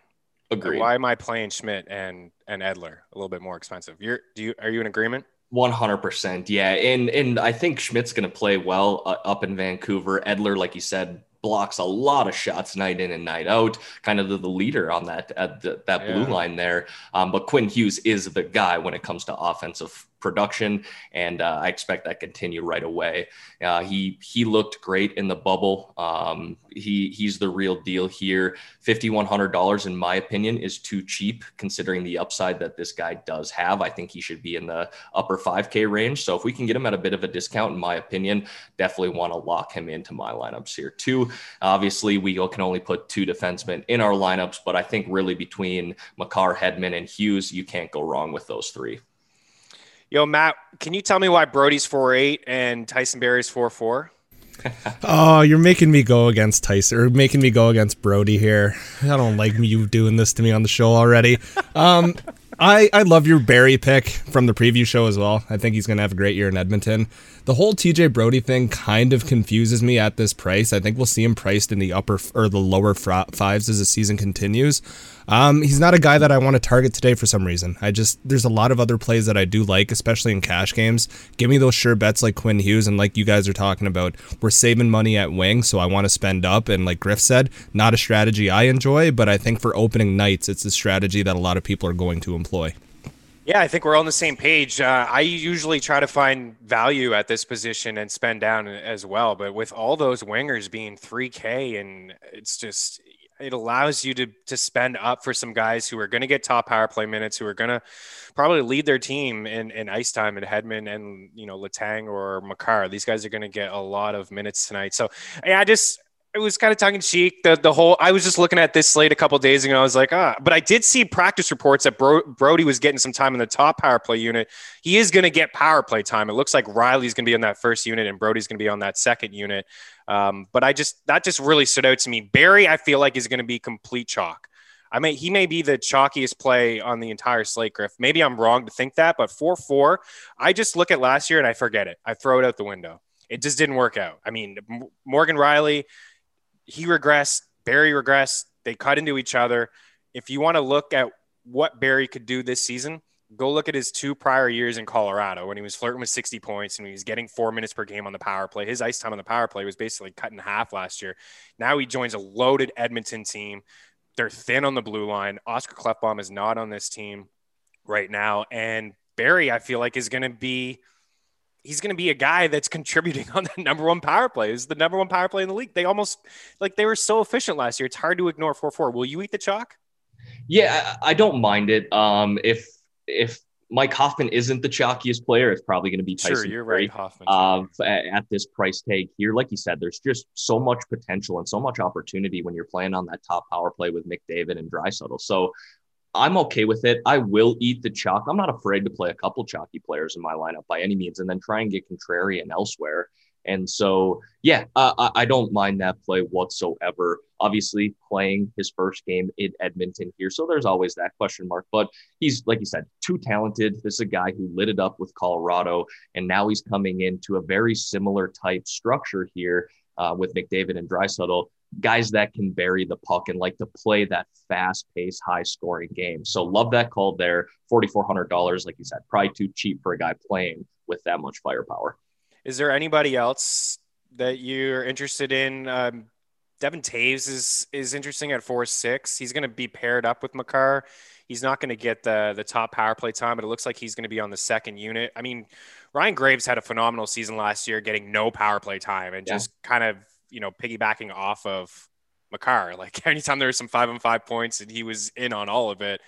Agree. Why am I playing Schmidt and and Edler a little bit more expensive? You're do you are you in agreement? One hundred percent, yeah, and and I think Schmidt's going to play well uh, up in Vancouver. Edler, like you said, blocks a lot of shots night in and night out, kind of the, the leader on that uh, the, that blue yeah. line there. Um, but Quinn Hughes is the guy when it comes to offensive production, and uh, I expect that continue right away. Uh, he he looked great in the bubble. Um, he he's the real deal here. Fifty one hundred dollars, in my opinion, is too cheap considering the upside that this guy does have. I think he should be in the upper five K range. So if we can get him at a bit of a discount, in my opinion, definitely want to lock him into my lineups here too. Obviously, we can only put two defensemen in our lineups, but I think really between Makar, Hedman, and Hughes, you can't go wrong with those three. Yo, Matt, can you tell me why Brodie's four eight and Tyson Barrie's four four? <laughs> oh, you're making me go against Tyson or making me go against Brodie here. I don't like you doing this to me on the show already. Um, <laughs> I, I love your Barrie pick from the preview show as well. I think he's going to have a great year in Edmonton. The whole TJ Brodie thing kind of confuses me at this price. I think we'll see him priced in the upper or the lower fives as the season continues. Um, he's not a guy that I want to target today for some reason. I just there's a lot of other plays that I do like, especially in cash games. Give me those sure bets like Quinn Hughes and like you guys are talking about. We're saving money at wing, so I want to spend up. And like Griff said, not a strategy I enjoy, but I think for opening nights, it's a strategy that a lot of people are going to employ. Yeah, I think we're on the same page. Uh, I usually try to find value at this position and spend down as well. But with all those wingers being 3K, and it's just it allows you to to spend up for some guys who are going to get top power play minutes, who are going to probably lead their team in, in ice time and Hedman and you know Letang or Makar. These guys are going to get a lot of minutes tonight. So yeah, I just it was kind of tongue in cheek. The the whole I was just looking at this slate a couple days ago. I was like, ah, but I did see practice reports that Bro, Brodie was getting some time in the top power play unit. He is going to get power play time. It looks like Rielly's going to be on that first unit and Brodie's going to be on that second unit. Um, but I just that just really stood out to me. Barrie, I feel like is going to be complete chalk. I may he may be the chalkiest play on the entire slate, Griff. Maybe I'm wrong to think that, but four four, I just look at last year and I forget it. I throw it out the window. It just didn't work out. I mean, Morgan Rielly he regressed, Barrie regressed. They cut into each other. If you want to look at what Barrie could do this season, go look at his two prior years in Colorado when he was flirting with 60 points and he was getting four minutes per game on the power play. His ice time on the power play was basically cut in half last year. Now he joins a loaded Edmonton team. They're thin on the blue line. Oskar Klefbom is not on this team right now. And Barrie, I feel like, is going to be he's going to be a guy that's contributing <laughs> on the number one power play. Is the number one power play in the league. They almost like they were so efficient last year. It's hard to ignore four four. Will you eat the chalk? Yeah, I, I don't mind it. Um, if if Mike Hoffman isn't the chalkiest player, it's probably going to be Tyson. Sure, you're right, Hoffman. Uh, at this price tag here, like you said, there's just so much potential and so much opportunity when you're playing on that top power play with McDavid and Draisaitl. So I'm okay with it. I will eat the chalk. I'm not afraid to play a couple chalky players in my lineup by any means, and then try and get contrarian elsewhere. And so, yeah, I don't mind that play whatsoever. Obviously, playing his first game in Edmonton here, so there's always that question mark. But he's, like you said, too talented. This is a guy who lit it up with Colorado, and now he's coming into a very similar type structure here uh, with McDavid and Draisaitl guys that can bury the puck and like to play that fast paced, high scoring game. So love that call there. $4,400, like you said, probably too cheap for a guy playing with that much firepower. Is there anybody else that you're interested in? Um, Devon Toews is is interesting at four six. He's going to be paired up with Makar. He's not going to get the the top power play time, but it looks like he's going to be on the second unit. I mean, Ryan Graves had a phenomenal season last year, getting no power play time and yeah. just kind of you know, piggybacking off of Makar. <laughs> Like anytime there was some five on five points and he was in on all of it.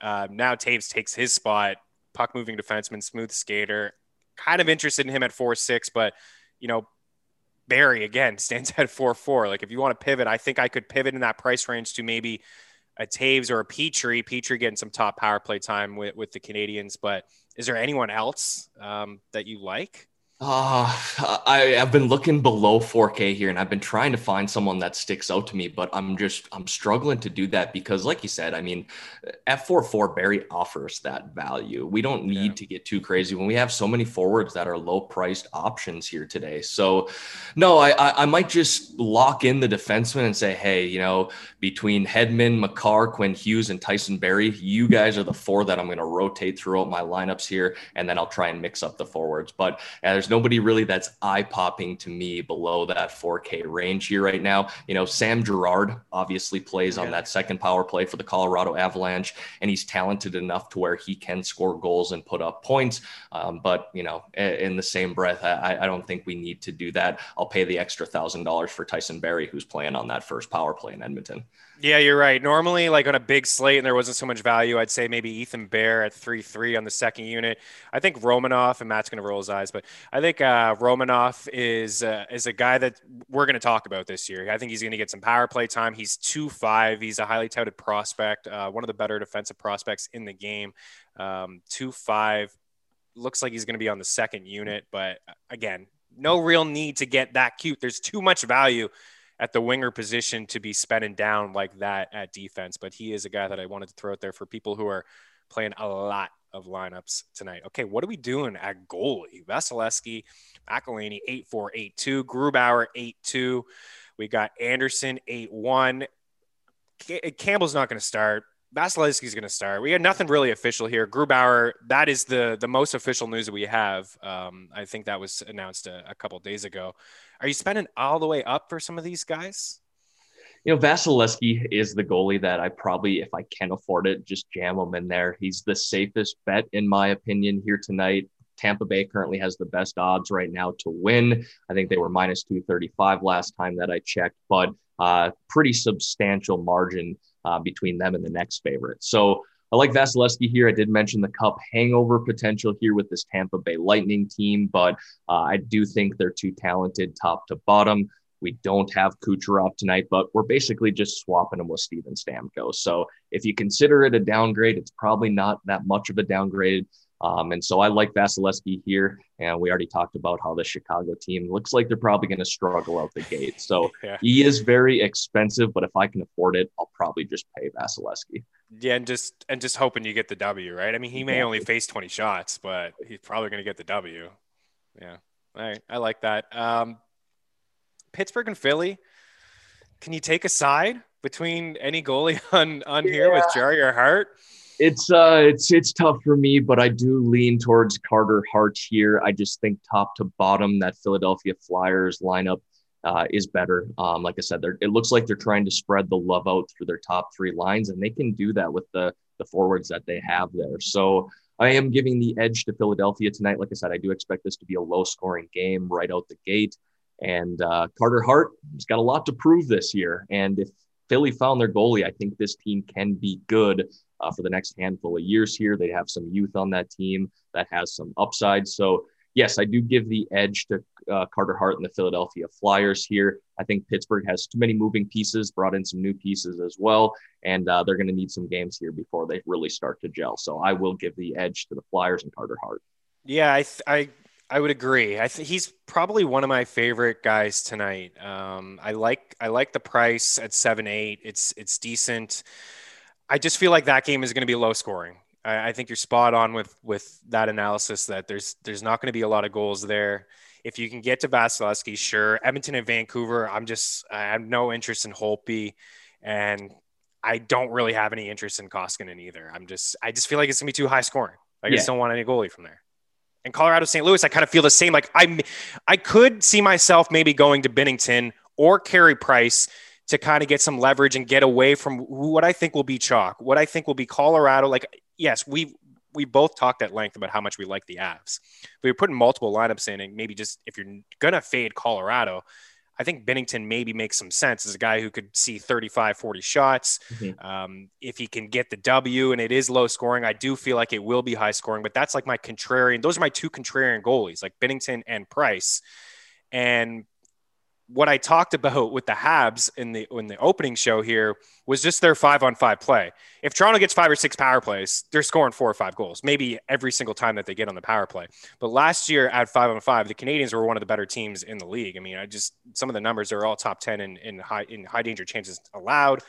Uh, now Toews takes his spot, puck moving defenseman, smooth skater. Kind of interested in him at four six, but you know, Barrie again <laughs> stands at four four. Like if you want to pivot, I think I could pivot in that price range to maybe a Toews or a Petry. Petry getting some top power play time with, with the Canadiens, But is there anyone else um, that you like? Uh, I, I've been looking below 4K here and I've been trying to find someone that sticks out to me, but I'm just, I'm struggling to do that because, like you said, I mean, F44 Barrie offers that value. We don't need yeah. to get too crazy when we have so many forwards that are low priced options here today. So, no, I, I, I might just lock in the defenseman and say, hey, you know, between Hedman, Makar, Quinn Hughes, and Tyson Barrie, you guys are the four that I'm going to rotate throughout my lineups here. And then I'll try and mix up the forwards. But uh, there's. Nobody really that's eye popping to me below that 4K range here right now. You know, Sam Girard obviously plays on that second power play for the Colorado Avalanche, and he's talented enough to where he can score goals and put up points. Um, but, you know, in the same breath, I, I don't think we need to do that. I'll pay the extra thousand dollars for Tyson Barrie, who's playing on that first power play in Edmonton. Yeah, you're right. Normally, like on a big slate and there wasn't so much value, I'd say maybe Ethan Bear at 3 3 on the second unit. I think Romanov, and Matt's going to roll his eyes, but I think uh, Romanov is, uh, is a guy that we're going to talk about this year. I think he's going to get some power play time. He's 2 5. He's a highly touted prospect, uh, one of the better defensive prospects in the game. Um, 2 5. Looks like he's going to be on the second unit, but uh, again, no real need to get that cute. There's too much value at the winger position to be spending down like that at defense. But he is a guy that I wanted to throw out there for people who are playing a lot of lineups tonight. Okay, what are we doing at goalie? Vasilevskiy, McElhinney, 8-4-8-2, Grubauer, 8-2. We got Anderson, 8-1. Campbell's not going to start. Vasilevskiy's going to start. We had nothing really official here. Grubauer, that is the the most official news that we have. Um, I think that was announced a, a couple days ago. Are you spending all the way up for some of these guys? You know, Vasilevskiy is the goalie that I probably, if I can afford it, just jam him in there. He's the safest bet, in my opinion, here tonight. Tampa Bay currently has the best odds right now to win. I think they were minus 235 last time that I checked, but uh, pretty substantial margin uh, between them and the next favorite. So I like Vasilevskiy here. I did mention the cup hangover potential here with this Tampa Bay Lightning team, but uh, I do think they're too talented top to bottom. We don't have Kucherov tonight, but we're basically just swapping him with Steven Stamkos. So if you consider it a downgrade, it's probably not that much of a downgrade. Um, and so I like Vasilevskiy here. And we already talked about how the Chicago team looks like they're probably going to struggle out the gate. So <laughs> yeah. he is very expensive, but if I can afford it, I'll probably just pay Vasilevskiy. Yeah, and just and just hoping you get the W, right? I mean, he may only face 20 shots, but he's probably going to get the W. Yeah. All right. I like that. Um, Pittsburgh and Philly. Can you take a side between any goalie <laughs> on on yeah. here with Jarry or Hart? It's uh it's it's tough for me, but I do lean towards Carter Hart here. I just think top to bottom that Philadelphia Flyers lineup uh, is better. Um, like I said, it looks like they're trying to spread the love out through their top three lines, and they can do that with the the forwards that they have there. So I am giving the edge to Philadelphia tonight. Like I said, I do expect this to be a low scoring game right out the gate. And uh, Carter Hart has got a lot to prove this year. And if Philly found their goalie, I think this team can be good uh, for the next handful of years here. They have some youth on that team that has some upside. So yes, I do give the edge to uh, Carter Hart and the Philadelphia Flyers here. I think Pittsburgh has too many moving pieces, brought in some new pieces as well, and uh, they're going to need some games here before they really start to gel. So I will give the edge to the Flyers and Carter Hart. Yeah, I th- I I would agree. I think he's probably one of my favorite guys tonight. Um, I like I like the price at seven eight. It's it's decent. I just feel like that game is going to be low scoring. I, I think you're spot on with with that analysis that there's there's not going to be a lot of goals there. If you can get to Vasilevskiy, sure. Edmonton and Vancouver, I'm just I have no interest in Holtby, and I don't really have any interest in Koskinen either. I'm just I just feel like it's gonna be too high scoring. I yeah. just don't want any goalie from there. And Colorado St. Louis, I kind of feel the same. Like I I could see myself maybe going to Binnington or Carey Price to kind of get some leverage and get away from what I think will be chalk, what I think will be Colorado. Like yes, we we both talked at length about how much we like the Avs. We were putting multiple lineups in, and maybe just if you're gonna fade Colorado, I think Binnington maybe makes some sense as a guy who could see 35, 40 shots. Mm-hmm. Um, if he can get the W and it is low scoring, I do feel like it will be high scoring, but that's like my contrarian. Those are my two contrarian goalies, like Binnington and Price. And what I talked about with the Habs in the in the opening show here was just their five on five play. If Toronto gets five or six power plays, they're scoring four or five goals, maybe every single time that they get on the power play. But last year at five on five, the Canadiens were one of the better teams in the league. I mean, I just some of the numbers are all top ten in, in high in high danger chances allowed.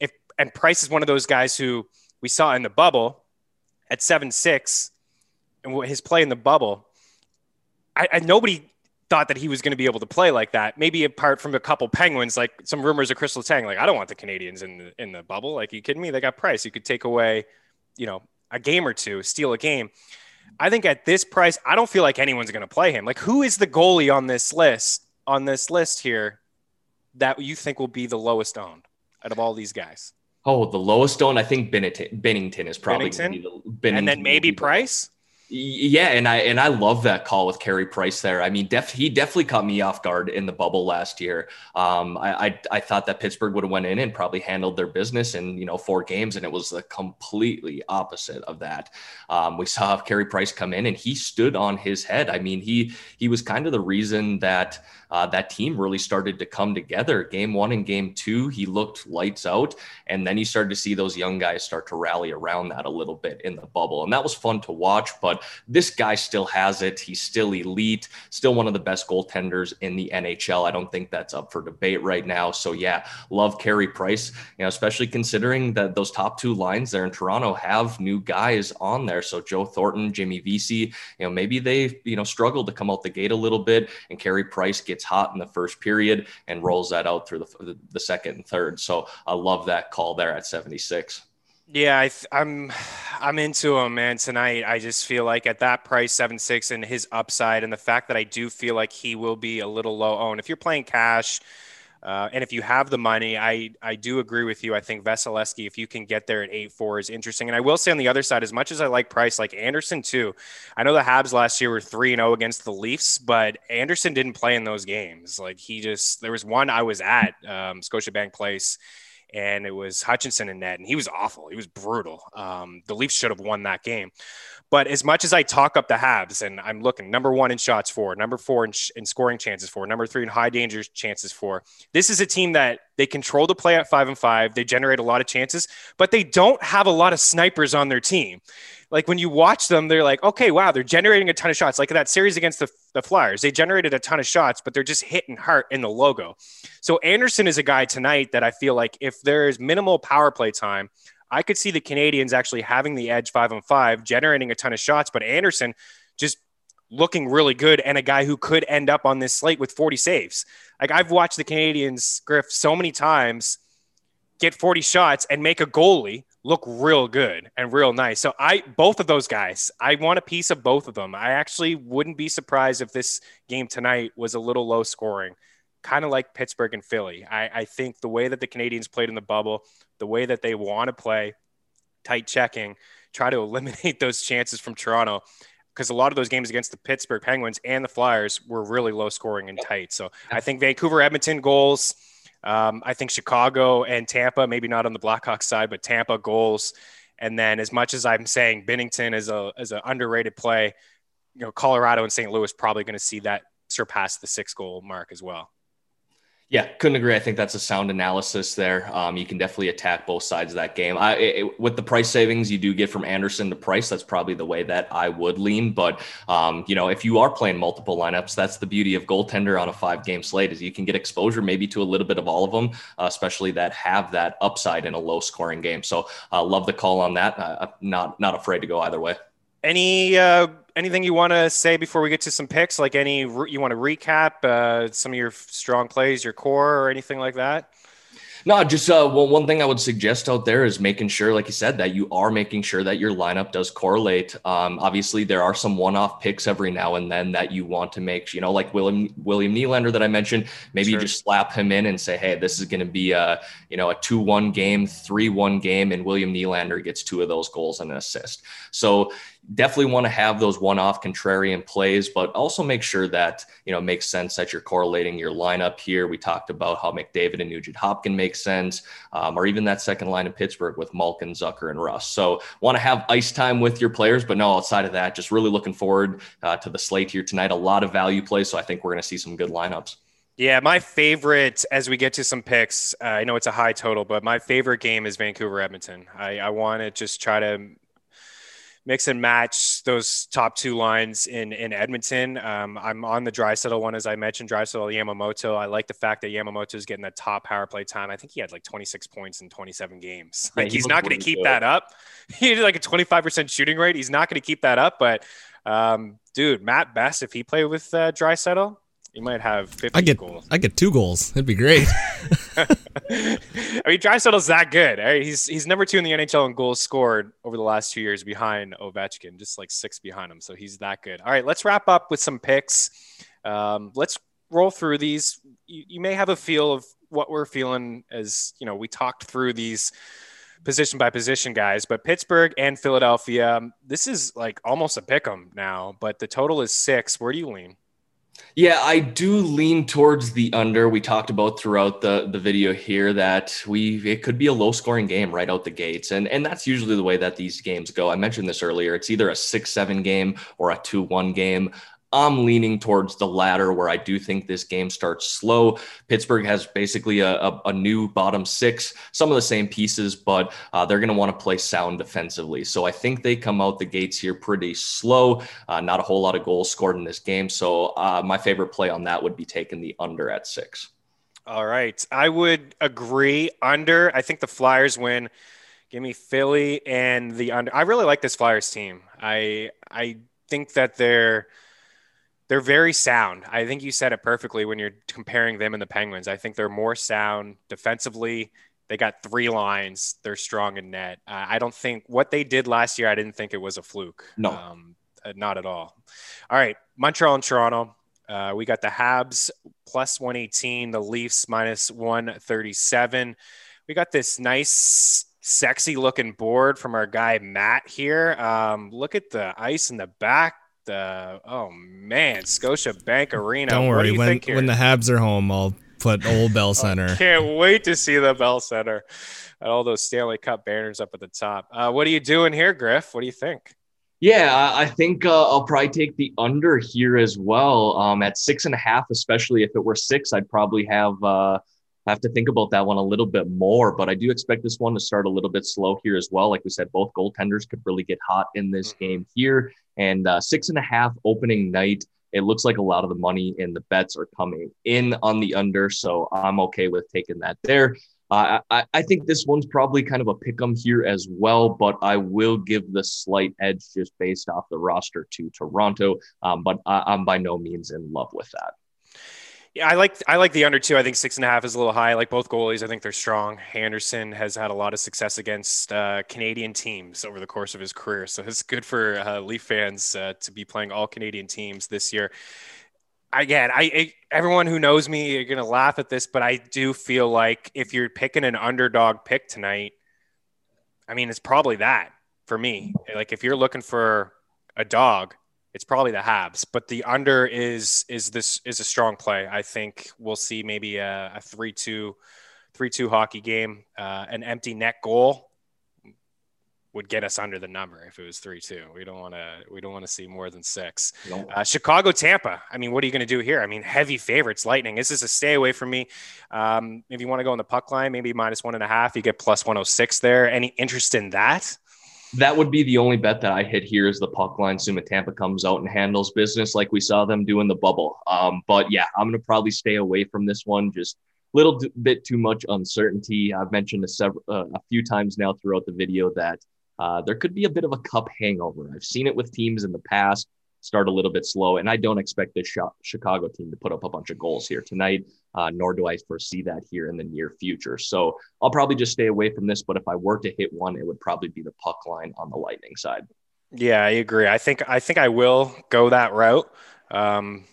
If and Price is one of those guys who we saw in the bubble at seven six, and his play in the bubble. I, I, nobody thought that he was going to be able to play like that. Maybe apart from a couple Penguins, like some rumors of Chris Letang, like I don't want the Canadiens in the in the bubble. Like you kidding me? They got Price. You could take away, you know, a game or two, steal a game. I think at this price, I don't feel like anyone's going to play him. Like, who is the goalie on this list on this list here that you think will be the lowest owned out of all these guys? Oh, the lowest owned, I think Bennington, Binnington is probably Binnington? The, Binnington and then maybe Price. Yeah, and I and I love that call with Carey Price there. I mean, def, he definitely caught me off guard in the bubble last year. Um, I, I, I thought that Pittsburgh would have went in and probably handled their business in you know four games, and it was the completely opposite of that. Um, we saw Carey Price come in and he stood on his head. I mean, he he was kind of the reason that uh, that team really started to come together. Game one and game two, he looked lights out. And then you started to see those young guys start to rally around that a little bit in the bubble. And that was fun to watch. But this guy still has it. He's still elite, still one of the best goaltenders in the NHL. I don't think that's up for debate right now. So, yeah, love Carey Price, you know, especially considering that those top two lines there in Toronto have new guys on there. So, Joe Thornton, Jimmy Vesey, you know, maybe they, you know, struggled to come out the gate a little bit and Carey Price gets gets hot in the first period and rolls that out through the, the second and third. So I love that call there at 76. Yeah, I am I'm, I'm into him, man. Tonight, I just feel like at that price, seven six, and his upside, and the fact that I do feel like he will be a little low owned. If you're playing cash, uh, and if you have the money, I, I do agree with you. I think Vasilevskiy, if you can get there at 8 4, is interesting. And I will say on the other side, as much as I like Price, like Anderson too, I know the Habs last year were 3 and 0 against the Leafs, but Anderson didn't play in those games. Like he just, there was one I was at um, Scotiabank Place and it was Hutchinson and net, and he was awful. He was brutal. Um, the Leafs should have won that game. But as much as I talk up the Habs, and I'm looking number one in shots for, number four in, sh- in scoring chances for, number three in high danger chances for, this is a team that they control the play at five and five. They generate a lot of chances, but they don't have a lot of snipers on their team. Like when you watch them, they're like, okay, wow, they're generating a ton of shots. Like that series against the, the Flyers, they generated a ton of shots, but they're just hitting hard in the logo. So Anderson is a guy tonight that I feel like if there's minimal power play time, I could see the Canadiens actually having the edge five on five, generating a ton of shots, but Anderson just looking really good and a guy who could end up on this slate with 40 saves. Like I've watched the Canadiens Griff, so many times get 40 shots and make a goalie look real good and real nice. So I both of those guys, I want a piece of both of them. I actually wouldn't be surprised if this game tonight was a little low scoring kind of like Pittsburgh and Philly. I, I think the way that the Canadiens played in the bubble, the way that they want to play, tight checking, try to <laughs> eliminate those chances from Toronto. Because a lot of those games against the Pittsburgh Penguins and the Flyers were really low scoring and tight. So I think Vancouver, Edmonton goals. Um, I think Chicago and Tampa, maybe not on the Blackhawks side, but Tampa goals. And then, as much as I'm saying Binnington is a is an underrated play, you know, Colorado and St. Louis probably going to see that surpass the six goal mark as well. Yeah, couldn't agree. I think that's a sound analysis there. Um, you can definitely attack both sides of that game. I, it, with the price savings you do get from Anderson to Price, that's probably the way that I would lean. But um, you know, if you are playing multiple lineups, that's the beauty of goaltender on a five-game slate is you can get exposure maybe to a little bit of all of them, uh, especially that have that upside in a low-scoring game. So, uh, love the call on that. Uh, not not afraid to go either way. Any uh, anything you want to say before we get to some picks? Like any you want to recap uh, some of your strong plays, your core, or anything like that? No, just uh, well, one thing I would suggest out there is making sure, like you said, that you are making sure that your lineup does correlate. Um, obviously, there are some one-off picks every now and then that you want to make. You know, like William William Nylander that I mentioned. Maybe sure. you just slap him in and say, "Hey, this is going to be a you know a two-one game, three-one game," and William Nylander gets two of those goals and an assist. So definitely want to have those one-off contrarian plays, but also make sure that you know makes sense that you're correlating your lineup here. We talked about how McDavid and Nugent Hopkins make sense, um, or even that second line in Pittsburgh with Malkin, Zucker, and Rust. So want to have ice time with your players, but no, outside of that, just really looking forward uh, to the slate here tonight. A lot of value plays, so I think we're going to see some good lineups. Yeah, my favorite as we get to some picks. Uh, I know it's a high total, but my favorite game is Vancouver Edmonton. I, I want to just try to mix and match those top two lines in in Edmonton. Um, I'm on the Draisaitl one as I mentioned, Draisaitl Yamamoto. I like the fact that Yamamoto is getting that top power play time. I think he had like 26 points in 27 games. Like yeah, he he's not going to keep good. that up. <laughs> He had like a 25% shooting rate. He's not going to keep that up. But um, dude, Matt Best, if he played with uh, Draisaitl, he might have 50 I get, goals. I get two goals. It'd be great. <laughs> <laughs> I mean, Draisaitl's that good. Right? He's he's number two in the NHL in goals scored over the last two years behind Ovechkin, just like six behind him. So he's that good. All right, let's wrap up with some picks. Um, let's roll through these. You, you may have a feel of what we're feeling as you know we talked through these position by position guys, but Pittsburgh and Philadelphia. This is like almost a pick 'em now, but the total is six. Where do you lean? Yeah, I do lean towards the under. We talked about throughout the the video here that we it could be a low scoring game right out the gates, and and that's usually the way that these games go. I mentioned this earlier. It's either a six seven game or a two one game. I'm leaning towards the latter, where I do think this game starts slow. Pittsburgh has basically a, a, a new bottom six, some of the same pieces, but uh, they're going to want to play sound defensively. So I think they come out the gates here pretty slow. Uh, not a whole lot of goals scored in this game. So uh, my favorite play on that would be taking the under at six. All right. I would agree. Under, I think the Flyers win. Give me Philly and the under. I really like this Flyers team. I I think that they're they're very sound. I think you said it perfectly when you're comparing them and the Penguins. I think they're more sound defensively. They got three lines. They're strong in net. Uh, I don't think what they did last year. I didn't think it was a fluke. No, um, uh, not at all. All right, Montreal and Toronto. Uh, we got the Habs plus 118, the Leafs minus 137. We got this nice, sexy looking board from our guy Matt here. Um, look at the ice in the back the oh man, Scotiabank Arena. Don't worry, do when when the Habs are home, I'll put old Bell <laughs> Center. can't wait to see the Bell Center and all those Stanley Cup banners up at the top. Uh, what are you doing here, Griff? What do you think? Yeah, I think uh, I'll probably take the under here as well. Um, at six and a half, especially if it were six, I'd probably have uh, have to think about that one a little bit more. But I do expect this one to start a little bit slow here as well. Like we said, both goaltenders could really get hot in this mm-hmm. game here. And uh, six and a half opening night. It looks like a lot of the money and the bets are coming in on the under. So I'm okay with taking that there. Uh, I, I think this one's probably kind of a pick 'em here as well, but I will give the slight edge just based off the roster to Toronto. Um, but I, I'm by no means in love with that. Yeah, I like I like the under two. I think six and a half is a little high. I like both goalies. I think they're strong. Anderson has had a lot of success against uh, Canadian teams over the course of his career, so it's good for uh, Leaf fans uh, to be playing all Canadian teams this year. Again, I, I everyone who knows me, you're gonna laugh at this, but I do feel like if you're picking an underdog pick tonight, I mean, it's probably that for me. Like if you're looking for a dog, it's probably the Habs, but the under is is this is a strong play. I think we'll see maybe a, a three two three two hockey game. Uh, an empty net goal would get us under the number if it was three two. We don't want to we don't want to see more than six. Uh, Chicago Tampa. I mean, what are you going to do here? I mean, heavy favorites. Lightning. This is a stay away from me. Um, if you want to go on the puck line, maybe minus one and a half. You get plus one hundred oh six there. Any interest in that? That would be the only bet that I hit here is the puck line. Suma Tampa comes out and handles business like we saw them do in the bubble. Um, but yeah, I'm going to probably stay away from this one. Just a little bit too much uncertainty. I've mentioned a, uh, a few times now throughout the video that uh, there could be a bit of a cup hangover. I've seen it with teams in the past start a little bit slow. And I don't expect this Chicago team to put up a bunch of goals here tonight, uh, nor do I foresee that here in the near future. So I'll probably just stay away from this. But if I were to hit one, it would probably be the puck line on the Lightning side. Yeah, I agree. I think I think I will go that route. Um,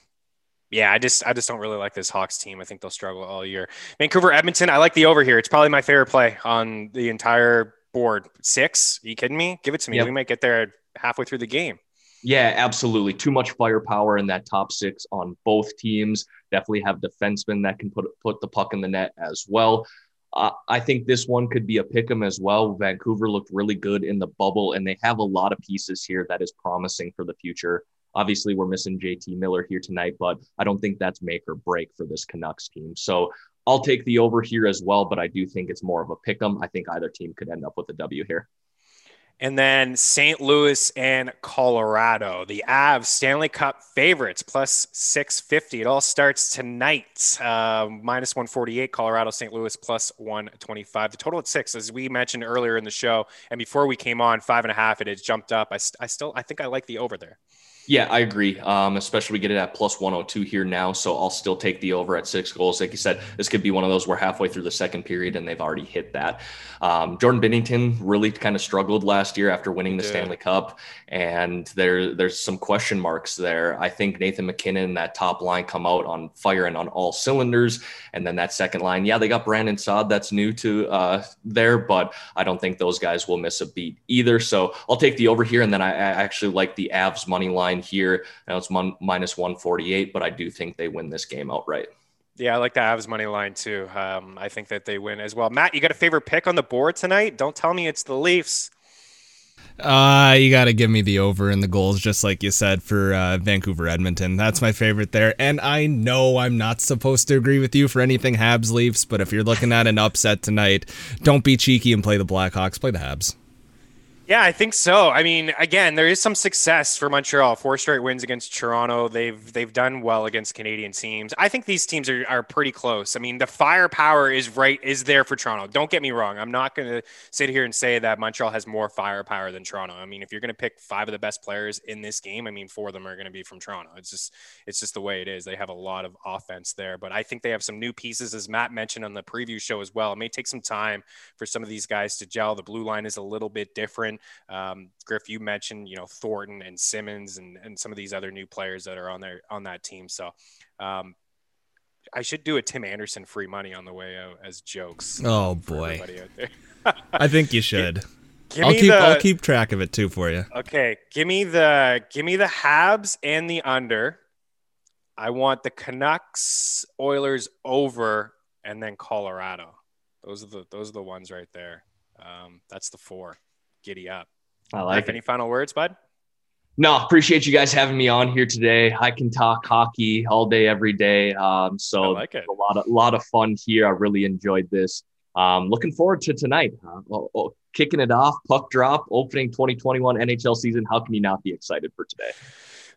yeah, I just I just don't really like this Hawks team. I think they'll struggle all year. Vancouver, Edmonton. I like the over here. It's probably my favorite play on the entire board. Six? Are you kidding me? Give it to me. Yep. We might get there halfway through the game. Yeah, absolutely. Too much firepower in that top six on both teams. Definitely have defensemen that can put put the puck in the net as well. Uh, I think this one could be a pick 'em as well. Vancouver looked really good in the bubble, and they have a lot of pieces here that is promising for the future. Obviously, we're missing JT Miller here tonight, but I don't think that's make or break for this Canucks team. So I'll take the over here as well, but I do think it's more of a pick 'em. I think either team could end up with a W here. And then St. Louis and Colorado, the Avs Stanley Cup favorites plus 650. It all starts tonight, uh, minus 148. Colorado, St. Louis plus 125. The total at six, as we mentioned earlier in the show, and before we came on, five and a half. It has jumped up. I, I still, I think I like the over there. Yeah, I agree. Um, especially we get it at plus 102 here now. So I'll still take the over at six goals. Like you said, this could be one of those where halfway through the second period and they've already hit that. Um, Jordan Binnington really kind of struggled last year after winning the yeah. Stanley Cup. And there, there's some question marks there. I think Nathan MacKinnon, that top line come out on fire and on all cylinders. And then that second line, yeah, they got Brandon Saad. That's new to uh, there, but I don't think those guys will miss a beat either. So I'll take the over here. And then I, I actually like the Avs money line line here. Now it's mon- minus 148, but I do think they win this game outright. Yeah, I like the Avs money line too. Um, I think that they win as well. Matt, you got a favorite pick on the board tonight? Don't tell me it's the Leafs. Uh, you got to give me the over in the goals, just like you said for uh, Vancouver Edmonton. That's my favorite there. And I know I'm not supposed to agree with you for anything Habs Leafs, but if you're looking at an upset tonight, don't be cheeky and play the Blackhawks. Play the Habs. Yeah, I think so. I mean, again, there is some success for Montreal. Four straight wins against Toronto. They've they've done well against Canadian teams. I think these teams are, are pretty close. I mean, the firepower is right is there for Toronto. Don't get me wrong. I'm not going to sit here and say that Montreal has more firepower than Toronto. I mean, if you're going to pick five of the best players in this game, I mean, four of them are going to be from Toronto. It's just it's just the way it is. They have a lot of offense there, but I think they have some new pieces, as Matt mentioned on the preview show as well. It may take some time for some of these guys to gel. The blue line is a little bit different. Um, Griff, you mentioned you know Thornton and Simmonds and and some of these other new players that are on there on that team. So. Um, I should do a Tim Anderson free money on the way out as jokes. Oh boy, <laughs> I think you should. Give I'll keep the, I'll keep track of it too for you. Okay, give me the give me the Habs and the under. I want the Canucks, Oilers over, and then Colorado. Those are the those are the ones right there. Um, that's the four. Giddy up. I like Any final words, bud? No, appreciate you guys having me on here today. I can talk hockey all day, every day. Um, so I like it. a lot of lot of fun here. I really enjoyed this. Um, looking forward to tonight. Uh, oh, oh, kicking it off, puck drop, opening 2021 NHL season. How can you not be excited for today?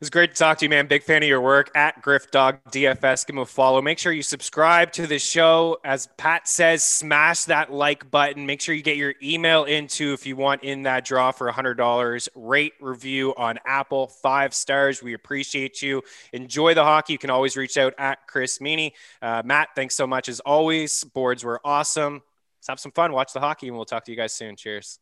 Was great to talk to you, man. Big fan of your work at Griff Dog DFS. Give him a follow. Make sure you subscribe to the show. As Pat says, smash that like button. Make sure you get your email into if you want in that draw for $100. Rate, review on Apple, five stars. We appreciate you. Enjoy the hockey. You can always reach out at Chris Meaney. Uh, Matt, thanks so much as always. Boards were awesome. Let's have some fun. Watch the hockey, and we'll talk to you guys soon. Cheers.